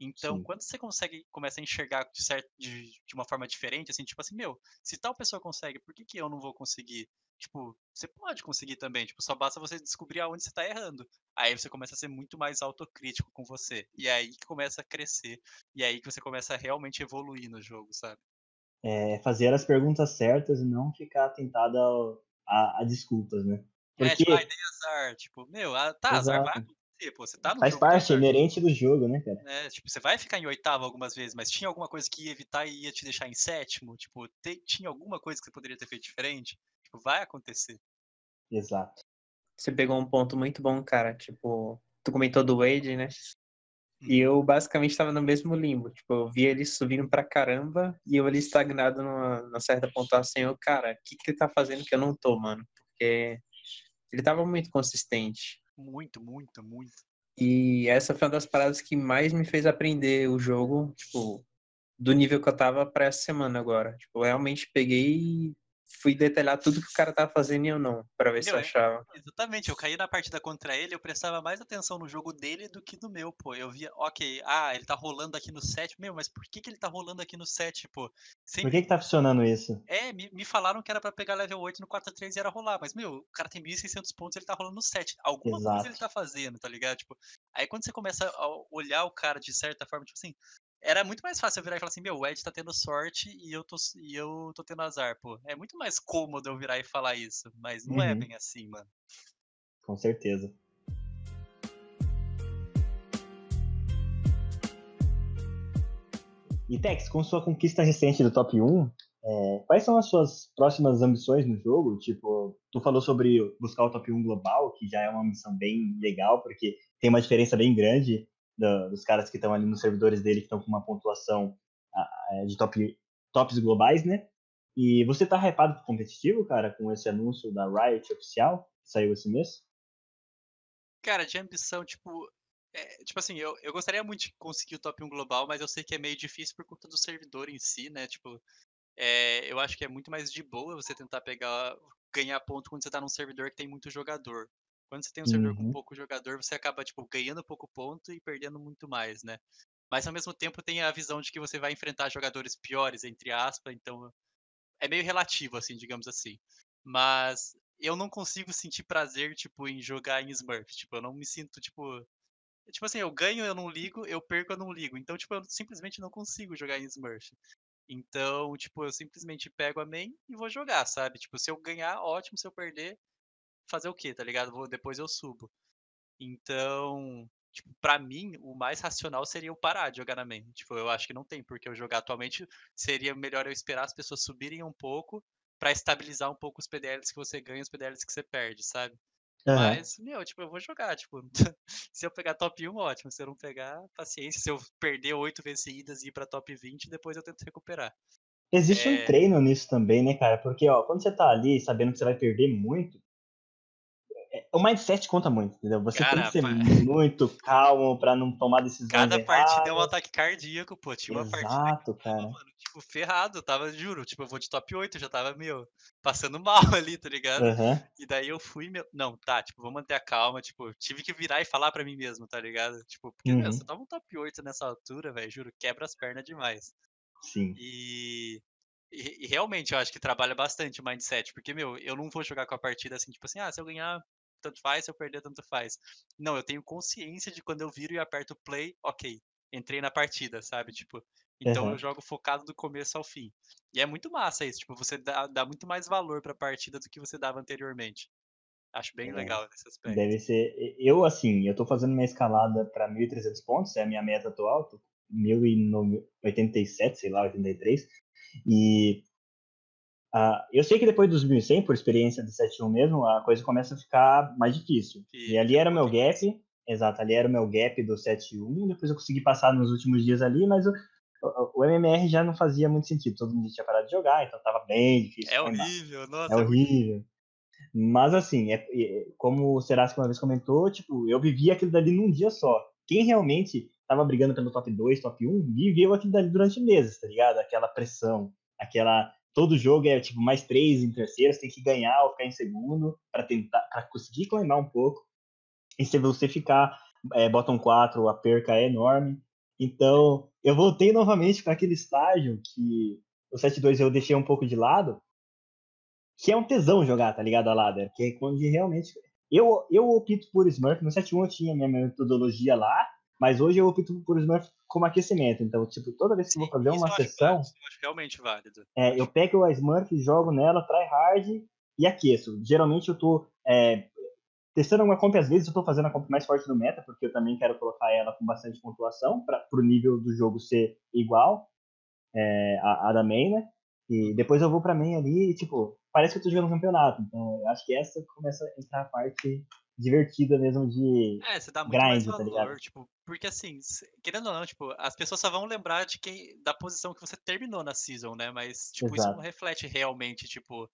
C: Então, Sim. quando você consegue, começa a enxergar de, certo, de, de, uma forma diferente, assim, tipo assim, meu, se tal pessoa consegue, por que, que eu não vou conseguir? Tipo, você pode conseguir também, tipo, só basta você descobrir aonde você tá errando. Aí você começa a ser muito mais autocrítico com você. E aí que começa a crescer. E aí que você começa a realmente evoluir no jogo, sabe?
A: É, fazer as perguntas certas e não ficar tentado a, a, a desculpas, né?
C: Porque... É, tipo, ah, dei azar. Tipo, meu, ah, tá, Exato. azar vai pô, você tá no
A: Faz
C: jogo,
A: parte, é inerente do jogo, né, cara?
C: É, tipo, você vai ficar em oitavo algumas vezes, mas tinha alguma coisa que ia evitar e ia te deixar em sétimo? Tipo, te, tinha alguma coisa que você poderia ter feito diferente? Tipo, vai acontecer.
A: Exato.
B: Você pegou um ponto muito bom, cara. Tipo, tu comentou do Wade, né? E uhum. eu basicamente estava no mesmo limbo. Tipo, eu via ele subindo pra caramba e eu ali estagnado numa, numa certa pontuação. Eu, cara, o que, que ele tá fazendo que eu não tô, mano? Porque ele tava muito consistente.
C: Muito, muito, muito.
B: E essa foi uma das paradas que mais me fez aprender o jogo, tipo, do nível que eu tava pra essa semana agora. Tipo, eu realmente peguei fui detalhar tudo que o cara tava fazendo e eu não, para ver Meu, se eu achava.
C: Exatamente, eu caí na partida contra ele, eu prestava mais atenção no jogo dele do que no meu, pô. Eu via, ok, ah, ele tá rolando aqui no set, meu, mas por que que ele tá rolando aqui no set, pô?
A: Sempre... Por que que tá funcionando isso?
C: É, me, me falaram que era para pegar level 8 no 4-3 e era rolar, mas, meu, o cara tem 1.600 pontos ele tá rolando no set. Alguma Exato. coisa ele tá fazendo, tá ligado? Tipo, aí quando você começa a olhar o cara de certa forma, tipo assim, era muito mais fácil eu virar e falar assim, meu, o Ed tá tendo sorte e eu tô, e eu tô tendo azar, pô. É muito mais cômodo eu virar e falar isso, mas não é uhum. é bem assim, mano.
A: Com certeza. E Tex, com sua conquista recente do top 1, é, quais são as suas próximas ambições no jogo? Tipo, tu falou sobre buscar o top 1 global, que já é uma missão bem legal, porque tem uma diferença bem grande dos caras que estão ali nos servidores dele, que estão com uma pontuação uh, de top, tops globais, né? E você tá hypado pro competitivo, cara, com esse anúncio da Riot oficial, que saiu esse mês?
C: Cara, de ambição, tipo, é, tipo assim, eu, eu gostaria muito de conseguir o top 1 global, mas eu sei que é meio difícil por conta do servidor em si, né? Tipo, é, eu acho que é muito mais de boa você tentar pegar, ganhar ponto quando você tá num servidor que tem muito jogador. Quando você tem um servidor uhum. com pouco jogador, você acaba, tipo, ganhando pouco ponto e perdendo muito mais, né? Mas ao mesmo tempo tem a visão de que você vai enfrentar jogadores piores, entre aspas, então é meio relativo, assim, digamos assim. Mas eu não consigo sentir prazer, tipo, em jogar em Smurf. Tipo, eu não me sinto, tipo. Tipo assim, eu ganho, eu não ligo, eu perco, eu não ligo. Então, tipo, eu simplesmente não consigo jogar em Smurf. Então, tipo, eu simplesmente pego a main e vou jogar, sabe? Tipo, se eu ganhar, ótimo, se eu perder, fazer o quê, tá ligado? Vou, depois eu subo. Então, tipo, pra mim, o mais racional seria eu parar de jogar na main. Tipo, eu acho que não tem porque eu jogar atualmente. Seria melhor eu esperar as pessoas subirem um pouco para estabilizar um pouco os PDLs que você ganha e os PDLs que você perde, sabe? Uhum. Mas, meu, tipo, eu vou jogar, tipo, se eu pegar top 1, ótimo, se eu não pegar, paciência, se eu perder 8 vezes seguidas e ir pra top 20, depois eu tento recuperar.
A: Existe é... um treino nisso também, né, cara? Porque, ó, quando você tá ali sabendo que você vai perder muito, o mindset conta muito, entendeu? Você Cara, tem que ser pá. muito calmo pra não tomar decisões
C: Cada partida é um ataque cardíaco, pô. Tinha uma
A: Exato,
C: partida
A: que, cara. Mano,
C: tipo, ferrado. Eu tava, juro, tipo, eu vou de top 8, eu já tava, meu, passando mal ali, tá ligado?
A: Uhum.
C: E daí eu fui, meu... Não, tá, tipo, vou manter a calma, tipo, tive que virar e falar pra mim mesmo, tá ligado? Tipo, porque, uhum. meu, você tava um top 8 nessa altura, velho, juro, quebra as pernas demais.
A: Sim.
C: E... E, e, realmente eu acho que trabalha bastante o mindset, porque, meu, eu não vou jogar com a partida assim, tipo assim, ah, se eu ganhar tanto faz, se eu perder, tanto faz. Não, eu tenho consciência de quando eu viro e aperto play, ok, entrei na partida, sabe? Tipo, então uhum. eu jogo focado do começo ao fim. E é muito massa isso, tipo, você dá, dá muito mais valor pra partida do que você dava anteriormente. Acho bem é, legal esse aspecto.
A: Deve ser. Eu, assim, eu tô fazendo minha escalada pra 1.300 pontos, é a minha meta atual, tô 1.087, sei lá, 83. E Uh, eu sei que depois dos 1100, por experiência do 7.1 mesmo, a coisa começa a ficar mais difícil. E, e ali era o meu gap, exato, ali era o meu gap do 7.1, depois eu consegui passar nos últimos dias ali, mas eu, o, o MMR já não fazia muito sentido, todo mundo tinha parado de jogar, então tava bem difícil.
C: É horrível, nossa.
A: É horrível. Mas assim, é, é, como o Serasco uma vez comentou, tipo, eu vivia aquilo dali num dia só. Quem realmente tava brigando pelo top 2, top 1, viveu aquilo dali durante meses, tá ligado? Aquela pressão, aquela. Todo jogo é tipo mais três em terceiro, você tem que ganhar ou ficar em segundo para tentar, para conseguir climar um pouco. E se você ficar é, bottom 4, a perca é enorme. Então, eu voltei novamente para aquele estágio que o 7-2 eu deixei um pouco de lado, que é um tesão jogar, tá ligado, a ladder, que é quando realmente... Eu, eu opto por Smurf, no 7-1 eu tinha minha metodologia lá, mas hoje eu opto por Smurf como aquecimento. Então, tipo, toda vez que eu vou fazer uma sessão...
C: Eu acho realmente válido.
A: É, eu pego a Smurf, jogo nela, try hard e aqueço. Geralmente eu tô é, testando uma comp, às vezes eu tô fazendo a comp mais forte do meta, porque eu também quero colocar ela com bastante pontuação, para o nível do jogo ser igual é, a, a da main, né? E depois eu vou pra main ali e, tipo, parece que eu tô jogando um campeonato. Então, eu acho que essa começa a entrar a parte divertida mesmo de
C: é, você dá muito grind, mais tá valor, tá tipo, porque assim, querendo ou não, tipo, as pessoas só vão lembrar de quem da posição que você terminou na season, né? Mas tipo, Exato. isso não reflete realmente, tipo,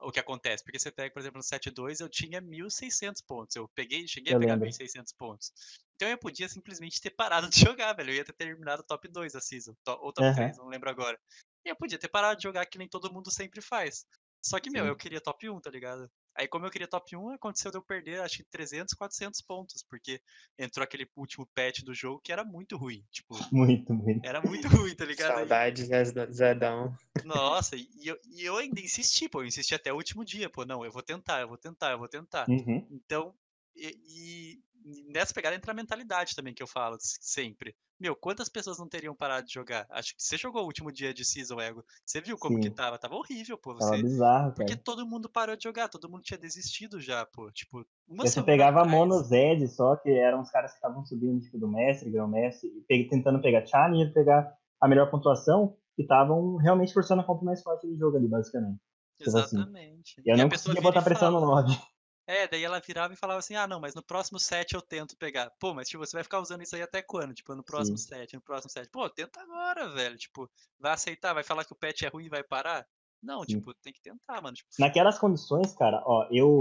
C: o que acontece, porque você pega, por exemplo, no 7-2, eu tinha 1.600 pontos, eu peguei, cheguei eu a pegar 1.600 pontos. Então eu podia simplesmente ter parado de jogar, velho, eu ia ter terminado top 2 a season, ou top uhum. 3, não lembro agora. E eu podia ter parado de jogar que nem todo mundo sempre faz. Só que, Sim. meu, eu queria top 1, tá ligado? Aí, como eu queria top 1, aconteceu de eu perder, acho que 300, 400 pontos, porque entrou aquele último patch do jogo que era muito ruim. Tipo,
A: muito, muito.
C: Era muito ruim, tá ligado?
B: Saudades, Zedão.
C: Nossa, e eu, e eu ainda insisti, pô, eu insisti até o último dia, pô, não, eu vou tentar, eu vou tentar, eu vou tentar.
A: Uhum.
C: Então, e, e nessa pegada entra a mentalidade também que eu falo sempre. Meu, quantas pessoas não teriam parado de jogar? Acho que você jogou o último dia de Season, Ego. Você viu como Sim. que tava? Tava horrível, pô. Você...
A: Tava bizarro, cara.
C: Porque todo mundo parou de jogar, todo mundo tinha desistido já, pô. Tipo,
A: uma só pegava atrás... Mono Zed só, que eram os caras que estavam subindo, tipo, do mestre, grão mestre, tentando pegar Charlie e pegar a melhor pontuação, que estavam realmente forçando a compra mais forte do jogo ali, basicamente.
C: Tipo assim. Exatamente.
A: Assim. Eu e não conseguia botar pressão no lobby.
C: É, daí ela virava e falava assim: ah, não, mas no próximo set eu tento pegar. Pô, mas tipo, você vai ficar usando isso aí até quando? Tipo, no próximo Sim. set, no próximo set. Pô, tenta agora, velho. Tipo, vai aceitar, vai falar que o patch é ruim e vai parar? Não, Sim. tipo, tem que tentar, mano. Tipo,
A: Naquelas condições, cara, ó, eu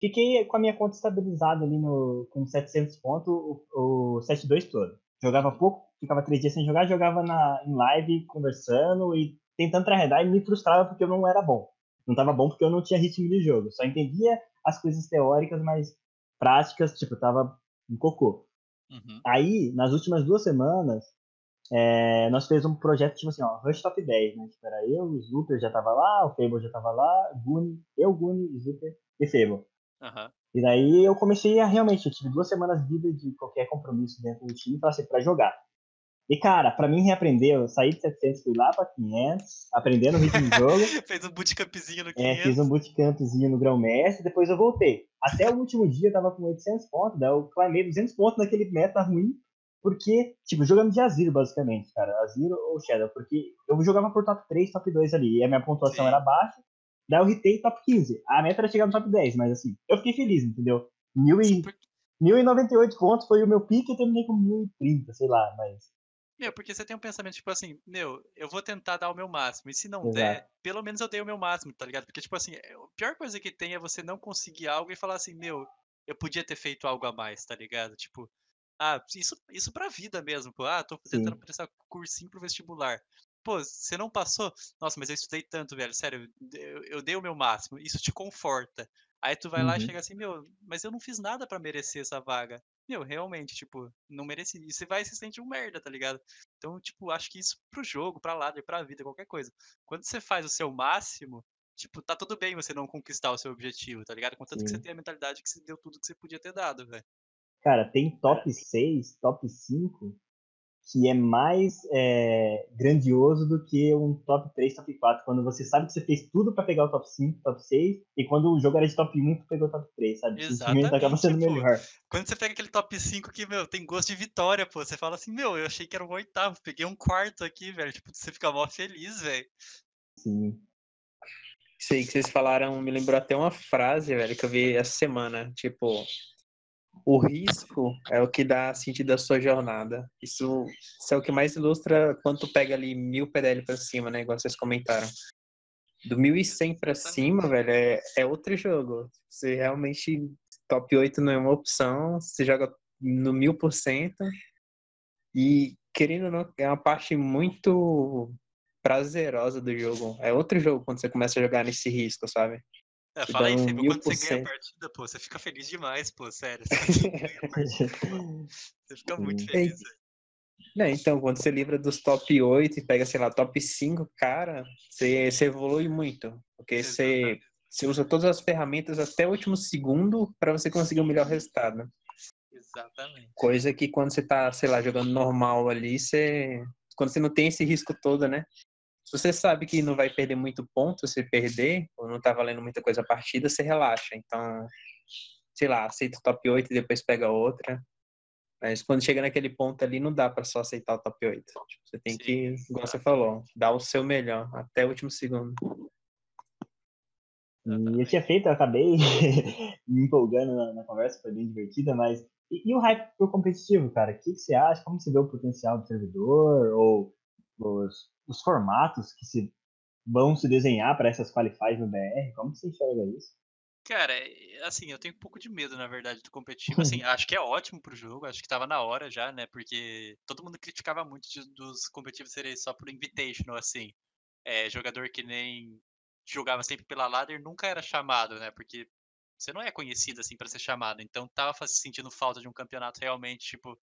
A: fiquei com a minha conta estabilizada ali no, com 700 pontos o, o 7-2 todo. Jogava pouco, ficava três dias sem jogar, jogava na, em live, conversando e tentando tryhardar e me frustrava porque eu não era bom. Não tava bom porque eu não tinha ritmo de jogo. Só entendia as coisas teóricas, mas práticas, tipo, tava um cocô.
C: Uhum.
A: Aí, nas últimas duas semanas, é, nós fizemos um projeto, tipo assim, ó, Rush Top 10, né? Tipo, era eu, o Zuper já tava lá, o Fable já tava lá, Guni, eu, Guni, Zuper e Fable.
C: Uhum.
A: E daí eu comecei a realmente, eu tive duas semanas vida de qualquer compromisso dentro do time pra, assim, pra jogar. E, cara, pra mim reaprender, eu saí de 700, fui lá pra 500, aprendendo o ritmo de jogo.
C: Fez um bootcampzinho no 500.
A: É, fiz um bootcampzinho no grão-mestre, depois eu voltei. Até o último dia eu tava com 800 pontos, daí eu climei 200 pontos naquele meta ruim, porque, tipo, jogando de Aziro, basicamente, cara. Aziro ou Shadow, porque eu jogava por top 3, top 2 ali, e a minha pontuação Sim. era baixa, daí eu hitei top 15. A meta era chegar no top 10, mas assim, eu fiquei feliz, entendeu? Mil e... 1098 pontos foi o meu pique e terminei com 1030, sei lá, mas
C: meu, porque você tem um pensamento, tipo assim, meu, eu vou tentar dar o meu máximo. E se não Exato. der, pelo menos eu dei o meu máximo, tá ligado? Porque, tipo assim, é, a pior coisa que tem é você não conseguir algo e falar assim, meu, eu podia ter feito algo a mais, tá ligado? Tipo, ah, isso, isso pra vida mesmo, pô. Ah, tô tentando Sim. prestar cursinho pro vestibular. Pô, você não passou? Nossa, mas eu estudei tanto, velho. Sério, eu, eu dei o meu máximo. Isso te conforta. Aí tu vai uhum. lá e chega assim, meu, mas eu não fiz nada para merecer essa vaga meu, realmente, tipo, não mereci. E você vai se sentir um merda, tá ligado? Então, tipo, acho que isso pro jogo, pra ladder, pra vida, qualquer coisa. Quando você faz o seu máximo, tipo, tá tudo bem você não conquistar o seu objetivo, tá ligado? Contanto Sim. que você tem a mentalidade que você deu tudo que você podia ter dado, velho.
A: Cara, tem top 6, top 5 que é mais é, grandioso do que um top 3, top 4. Quando você sabe que você fez tudo para pegar o top 5, top 6, e quando o jogo era de top 1, tu pegou o top 3, sabe?
C: Exatamente,
A: acaba sendo
C: pô.
A: melhor.
C: Quando você pega aquele top 5 que, meu, tem gosto de vitória, pô, você fala assim, meu, eu achei que era um oitavo, peguei um quarto aqui, velho. Tipo, você fica mó feliz, velho.
A: Sim.
B: Isso aí que vocês falaram me lembrou até uma frase, velho, que eu vi essa semana. Tipo, o risco é o que dá sentido à sua jornada. Isso, isso é o que mais ilustra quando tu pega ali mil PDL para cima, né? Igual vocês comentaram. Do 1100 para cima, velho, é, é outro jogo. Você realmente, top 8 não é uma opção, você joga no mil por cento. E, querendo ou não, é uma parte muito prazerosa do jogo. É outro jogo quando você começa a jogar nesse risco, sabe?
C: É, fala aí, Felipe, quando você ganha a partida, pô, você fica feliz demais, pô, sério. Você, você fica muito feliz.
B: Não, então, quando você livra dos top 8 e pega, sei lá, top 5, cara, você, você evolui muito. Porque você, você usa todas as ferramentas até o último segundo para você conseguir o melhor resultado.
C: Exatamente.
B: Coisa que quando você tá, sei lá, jogando normal ali, você. Quando você não tem esse risco todo, né? Se você sabe que não vai perder muito ponto se perder, ou não tá valendo muita coisa a partida, você relaxa. Então, sei lá, aceita o top 8 e depois pega outra. Mas quando chega naquele ponto ali, não dá para só aceitar o top 8. Tipo, você tem Sim, que, igual você falou, dar o seu melhor até o último segundo.
A: E eu tinha feito, eu acabei me empolgando na, na, conversa, foi bem divertida, mas. E, e o hype pro competitivo, cara? O que, que, você acha? Como você vê o potencial do servidor? Ou os, os formatos que se vão se desenhar para essas qualifies no BR? Como você enxerga isso?
C: Cara, é, assim, eu tenho um pouco de medo, na verdade, do competitivo. Assim, acho que é ótimo pro jogo, acho que tava na hora já, né? Porque todo mundo criticava muito de, dos competitivos serem só por invitational, assim. É, jogador que nem jogava sempre pela ladder nunca era chamado, né? Porque você não é conhecido assim para ser chamado. Então tava sentindo falta de um campeonato realmente, tipo,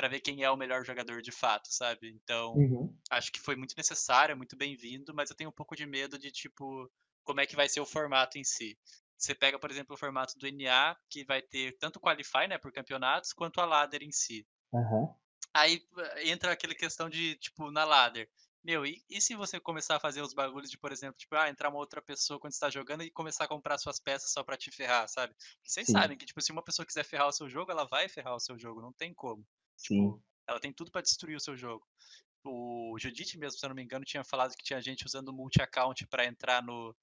C: para ver quem é o melhor jogador de fato, sabe? Então, uhum. acho que foi muito necessário, muito bem-vindo, mas eu tenho um pouco de medo de, tipo, como é que vai ser o formato em si. Você pega, por exemplo, o formato do NA, que vai ter tanto o Qualify, né, por campeonatos, quanto a ladder em si.
A: Uhum.
C: Aí eh, entra aquela questão de, tipo, na ladder. Meu, e, e, se você começar a fazer os bagulhos de, por exemplo, tipo, ah, entrar uma outra pessoa quando está jogando e começar a comprar suas peças só para te ferrar, sabe? Vocês Sim. sabem que, tipo, se uma pessoa quiser ferrar o seu jogo, ela vai ferrar o seu jogo, não tem como.
A: Sim. Tipo,
C: ela tem tudo para destruir o seu jogo. O Judite mesmo, se eu não me engano, tinha falado que tinha gente usando multi-account para entrar no.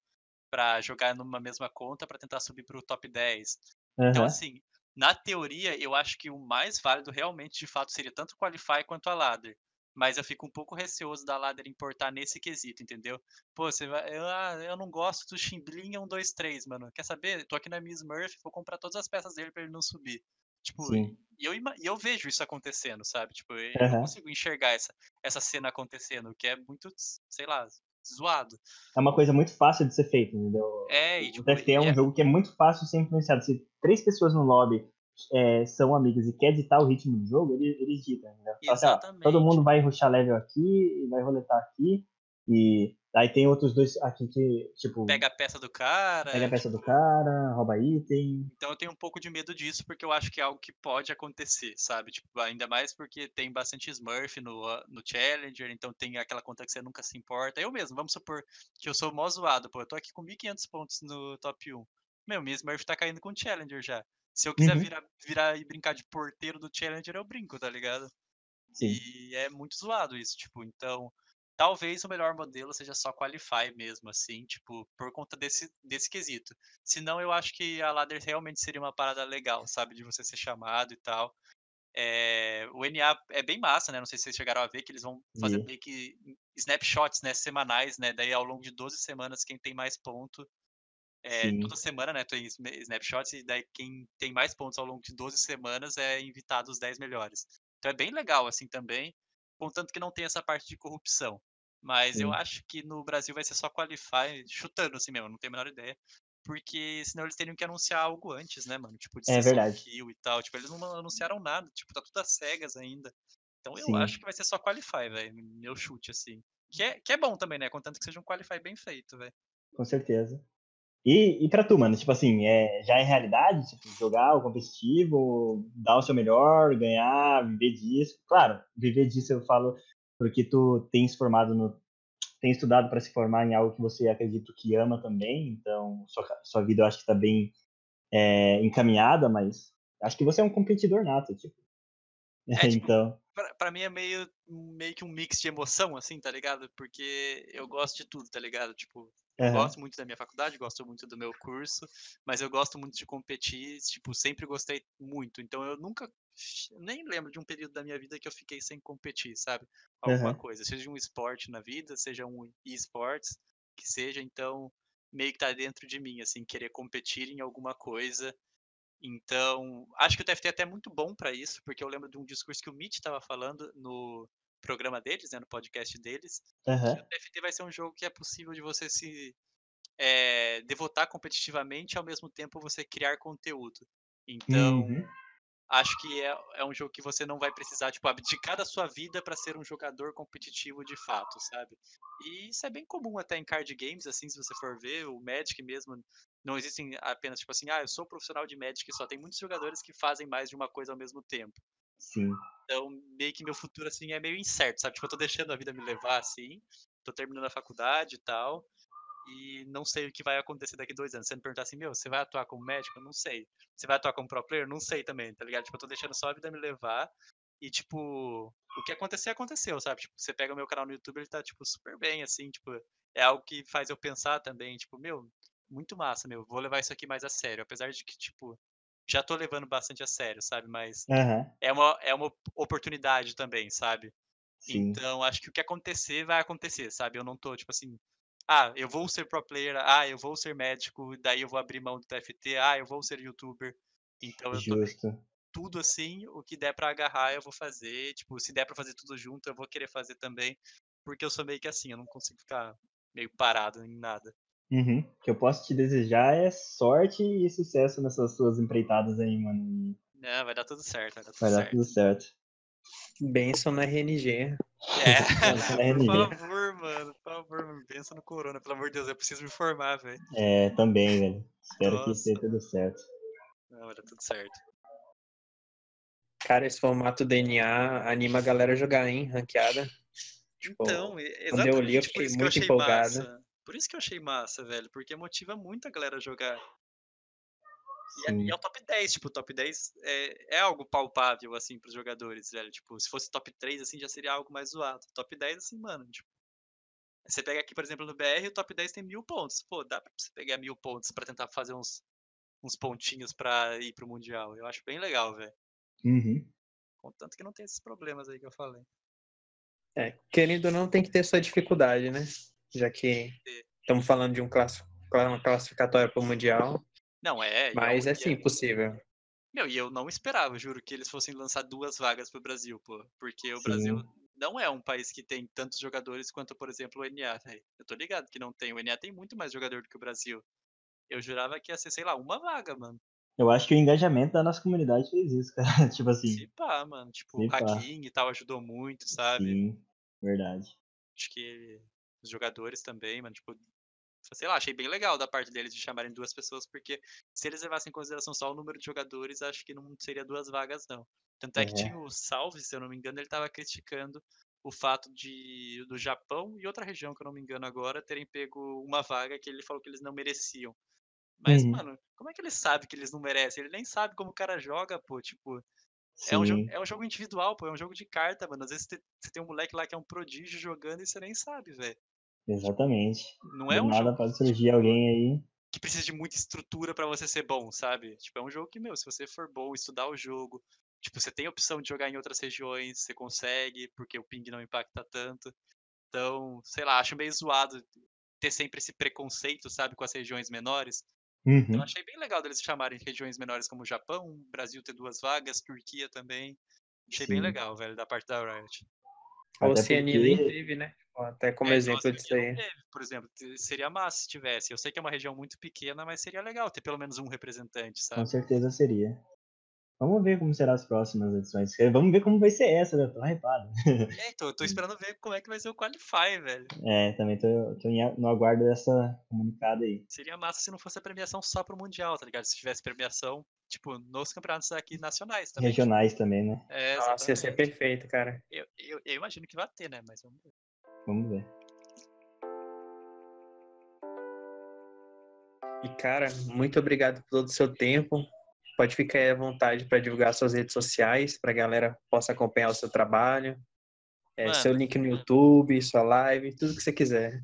C: para jogar numa mesma conta para tentar subir pro top 10. Uhum. Então, assim, na teoria, eu acho que o mais válido realmente, de fato, seria tanto o Qualify quanto a Ladder. Mas eu fico um pouco receoso da Ladder importar nesse quesito, entendeu? Pô, você vai. Eu, ah, eu não gosto do Chimblinha 1, 2, 3, mano. Quer saber? Tô aqui na Miss Murphy, vou comprar todas as peças dele para ele não subir. Tipo, Sim. e eu, e eu vejo isso acontecendo, sabe? Tipo, eu uhum. não consigo enxergar essa, essa cena acontecendo, que é muito, sei lá, zoado.
A: É uma coisa muito fácil de ser feita, entendeu?
C: É, e,
A: tipo, o TFT é um é... jogo que é muito fácil de ser influenciado. Se três pessoas no lobby é, são amigos e quer ditar o ritmo do jogo, eles, eles ditam, entendeu? Exatamente. Assim, ó, todo mundo vai ruxar level aqui, vai roletar aqui, e Aí tem outros dois aqui que, tipo.
C: Pega a peça do cara.
A: Pega a peça do cara, rouba item.
C: Então eu tenho um pouco de medo disso, porque eu acho que é algo que pode acontecer, sabe? Tipo, ainda mais porque tem bastante Smurf no, no Challenger, então tem aquela conta que você nunca se importa. Eu mesmo, vamos supor que eu sou mó zoado, pô. Eu tô aqui com 1.500 pontos no top 1. Meu, minha Smurf tá caindo com o Challenger já. Se eu quiser uhum. virar, virar e brincar de porteiro do Challenger, eu brinco, tá ligado? Sim. E é muito zoado isso, tipo, então talvez o melhor modelo seja só Qualify mesmo, assim, tipo, por conta desse, desse quesito. Senão, eu acho que a Ladder realmente seria uma parada legal, sabe, de você ser chamado e tal. É, o NA é bem massa, né? Não sei se vocês chegaram a ver que eles vão fazer meio que snapshots, né, semanais, né? Daí ao longo de 12 semanas, quem tem mais ponto. É, toda semana, né, tem snapshots, e daí quem tem mais pontos ao longo de 12 semanas é invitado os 10 melhores. Então é bem legal, assim, também, contanto que não tem essa parte de corrupção. Mas Sim. eu acho que no Brasil vai ser só Qualify, chutando assim mesmo, não tenho a menor ideia. Porque senão eles teriam que anunciar algo antes, né, mano? Tipo,
A: de é verdade.
C: kill e tal. Tipo, eles não anunciaram nada, tipo, tá tudo às cegas ainda. Então eu Sim. acho que vai ser só Qualify, velho. Meu chute, assim. Que é, que é bom também, né? Contanto que seja um Qualify bem feito, velho.
A: Com certeza. E, e pra tu, mano, tipo assim, é, já é realidade, tipo, jogar o competitivo, dar o seu melhor, ganhar, viver disso. Claro, viver disso eu falo porque tu tens formado no tem estudado para se formar em algo que você acredita que ama também, então sua, sua vida eu acho que está bem é, encaminhada, mas acho que você é um competidor nato, tipo.
C: É, tipo então, para mim é meio meio que um mix de emoção assim, tá ligado? Porque eu gosto de tudo, tá ligado? Tipo, Eu gosto muito da minha faculdade, gosto muito do meu curso, mas eu gosto muito de competir, tipo, sempre gostei muito. Então eu nunca nem lembro de um período da minha vida que eu fiquei sem competir, sabe? Alguma
A: Aham.
C: coisa, seja um esporte na vida, seja um e-sports, que seja, então meio que tá dentro de mim, assim, querer competir em alguma coisa. Então, acho que o TFT é até muito bom pra isso, porque eu lembro de um discurso que o Mitch estava falando no programa deles, né, no podcast deles, que
A: Aham.
C: o TFT vai ser um jogo que é possível de você se eh, devotar competitivamente, ao mesmo tempo você criar conteúdo. Então,
A: Uhum.
C: Acho que é é um jogo que você não vai precisar, tipo, abdicar da sua vida pra ser um jogador competitivo de fato, sabe. E isso é bem comum até em card games, assim, se você for ver, o Magic mesmo, não existem apenas, tipo assim: "Ah, eu sou profissional de Magic", só tem muitos jogadores que fazem mais de uma coisa ao mesmo tempo.
A: Sim.
C: Então, meio que meu futuro, assim, é meio incerto, sabe, tipo, eu tô deixando a vida me levar, assim, tô terminando a faculdade e tal, e não sei o que vai acontecer daqui 2 anos. Se você me perguntar assim: "Meu, você vai atuar como médico?", eu não sei. "Você vai atuar como pro player?", não sei também, tá ligado. Tipo, eu tô deixando só a vida me levar e, tipo, o que acontecer, aconteceu, sabe. Tipo, você pega o meu canal no YouTube, ele tá, tipo, super bem, assim, tipo, é algo que faz eu pensar também, tipo: "Meu, muito massa, meu, vou levar isso aqui mais a sério", apesar de que, tipo, já tô levando bastante a sério, sabe, mas
A: Aham.
C: é uma é uma oportunidade também, sabe.
A: Sim.
C: Então, acho que o que acontecer, vai acontecer, sabe. Eu não tô, tipo assim: "Ah, eu vou ser pro player, ah, eu vou ser médico, daí eu vou abrir mão do TFT, ah, eu vou ser youtuber". Então eu tô
A: Justo.
C: tudo assim, o que der pra agarrar eu vou fazer, tipo, se der pra fazer tudo junto, eu vou querer fazer também, porque eu sou meio que assim, eu não consigo ficar meio parado em nada.
A: Uhum. O que eu posso te desejar é sorte e sucesso nessas suas empreitadas aí, mano,
C: Não, vai dar tudo certo, vai dar tudo
A: vai dar tudo
C: certo.
B: Benção no RNG.
C: É,
A: Benção no
C: por
A: RNG.
C: favor, mano, por favor, mano, benção no corona, pelo amor de Deus, eu preciso me formar, velho.
A: É, também, velho. Espero que dê
C: Nossa,
A: tudo certo.
C: Não, vai dar tudo certo.
B: Cara, esse formato DNA anima a galera a jogar, hein, ranqueada. Tipo,
C: Então, e
B: quando eu li, eu
C: exatamente por
B: fiquei
C: isso que eu
B: muito
C: achei
B: empolgado.
C: massa. Por isso que eu achei massa, velho, porque motiva muito a galera a jogar. E é e é
A: Sim.
C: o top 10, tipo, o top 10 é é algo palpável, assim, para os jogadores, velho, tipo, se fosse top 3, assim, já seria algo mais zoado. Top 10, assim, mano, tipo você pega aqui, por exemplo, no BR, o top 10 tem 1000 pontos. Pô, dá pra você pegar 1000 pontos pra tentar fazer uns uns pontinhos pra ir para o mundial. Eu acho bem legal, velho.
A: Uhum.
C: Contanto que não tem esses problemas aí que eu falei.
B: É, querendo ou não, tem que ter sua dificuldade, né? Já que estamos falando de um classi- uma classificatória para o Mundial.
C: Não, é, é
B: Mas é
C: e é
B: sim possível.
C: Meu, e eu não esperava, juro, que eles fossem lançar 2 vagas para o Brasil, pô, porque o Brasil
A: Sim.
C: não é um país que tem tantos jogadores quanto, por exemplo, o NA, velho. Eu tô ligado que não tem, o NA tem muito mais jogador do que o Brasil. Eu jurava que ia ser, sei lá, uma vaga, mano.
A: Eu acho que o engajamento da nossa comunidade fez isso, cara. Tipo assim,
C: Se pá, mano, tipo, o. Hakim e tal ajudou muito, sabe.
A: Sim, verdade.
C: Acho que os jogadores também, mano, tipo, sei lá, achei bem legal da parte deles de chamarem 2 pessoas, porque se eles levassem em consideração só o número de jogadores, acho que não seria 2 vagas não. Tanto é que tinha
A: É.
C: o Salve, se eu não me engano, ele estava criticando o fato de do Japão e outra região, que eu não me engano agora, terem pego uma vaga que ele falou que eles não mereciam. Mas,
A: Uhum.
C: mano, como é que ele sabe que eles não merecem? Ele nem sabe como o cara joga, pô, tipo, é um jogo é um jogo individual, pô, é um jogo de carta, mano. Às vezes você tem um moleque lá que é um prodígio jogando e você nem sabe, velho.
A: Exatamente.
C: Não é
A: Do
C: um
A: nada
C: jogo
A: pode
C: que,
A: surgir
C: tipo
A: alguém aí.
C: que precisa de muita estrutura pra você ser bom, sabe. Tipo, é um jogo que, meu, se você for bom, estudar o jogo, tipo, você tem a opção de jogar em outras regiões, você consegue, porque o ping não impacta tanto. Então, sei lá, acho meio zoado ter sempre esse preconceito, sabe, com as regiões menores. Então
A: Uhum.
C: achei bem legal deles chamarem regiões menores como o Japão, Brasil ter 2 vagas, Turquia também. Achei bem
A: Sim.
C: legal, velho, da parte da Riot.
B: A Oceania nem
A: porque
B: teve, né? Até como
C: É, então
B: exemplo disso
C: Oceania não
B: aí.
C: teve, por exemplo, seria massa se tivesse. Eu sei que é uma região muito pequena, mas seria legal ter pelo menos um representante,
A: com
C: sabe.
A: certeza seria. Vamos ver como serão as próximas edições. Vamos ver como vai ser essa, né? Tô hypado.
C: É, então, eu tô esperando ver como é que vai ser o Qualify, velho.
A: É, também tô, tô no aguardo dessa comunicada aí.
C: Seria massa se não fosse a premiação só pro mundial, tá ligado? Se tivesse premiação, tipo, nos campeonatos aqui nacionais também, tipo
A: Regionais também, né?
C: é,
B: Nossa, ia ser perfeito, cara.
C: Eu eu eu imagino que vai ter, né, mas vamos ver.
A: Vamos ver.
B: E, cara, muito obrigado por todo o seu tempo. Pode ficar aí à vontade para divulgar suas redes sociais, para a galera possa acompanhar o seu trabalho. É, seu link no YouTube, sua live, tudo que você quiser.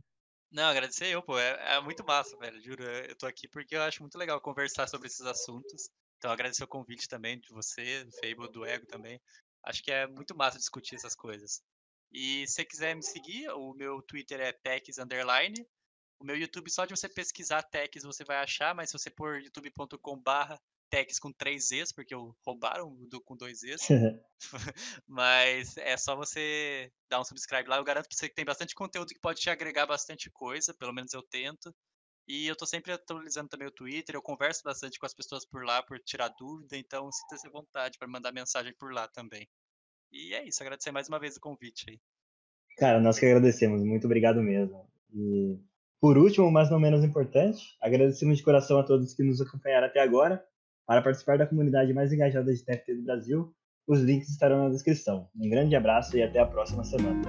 C: Não, agradecer eu, pô. É, é, muito massa, velho. Juro. Eu tô aqui porque eu acho muito legal conversar sobre esses assuntos. Então, agradecer o convite também de você, do Fable, do Ego também. Acho que é muito massa discutir essas coisas. E se você quiser me seguir, o meu Twitter é Tex Underline. O meu YouTube, só de você pesquisar Tex, você vai achar, mas se você pôr youtube.com barra Tex com três Zs, porque roubaram do com dois Zs. Mas é só você dar um subscribe lá. Eu garanto pra você que tem bastante conteúdo que pode te agregar bastante coisa, pelo menos eu tento. E eu tô sempre atualizando também o Twitter, eu converso bastante com as pessoas por lá por tirar dúvida, então sinta-se à vontade para mandar mensagem por lá também. E é isso, agradecer mais uma vez o convite aí.
A: Cara, nós que agradecemos, muito obrigado mesmo. E por último, mas não menos importante, agradecemos de coração a todos que nos acompanharam até agora. Para participar da comunidade mais engajada de TFT do Brasil, os links estarão na descrição. Um grande abraço e até a próxima semana.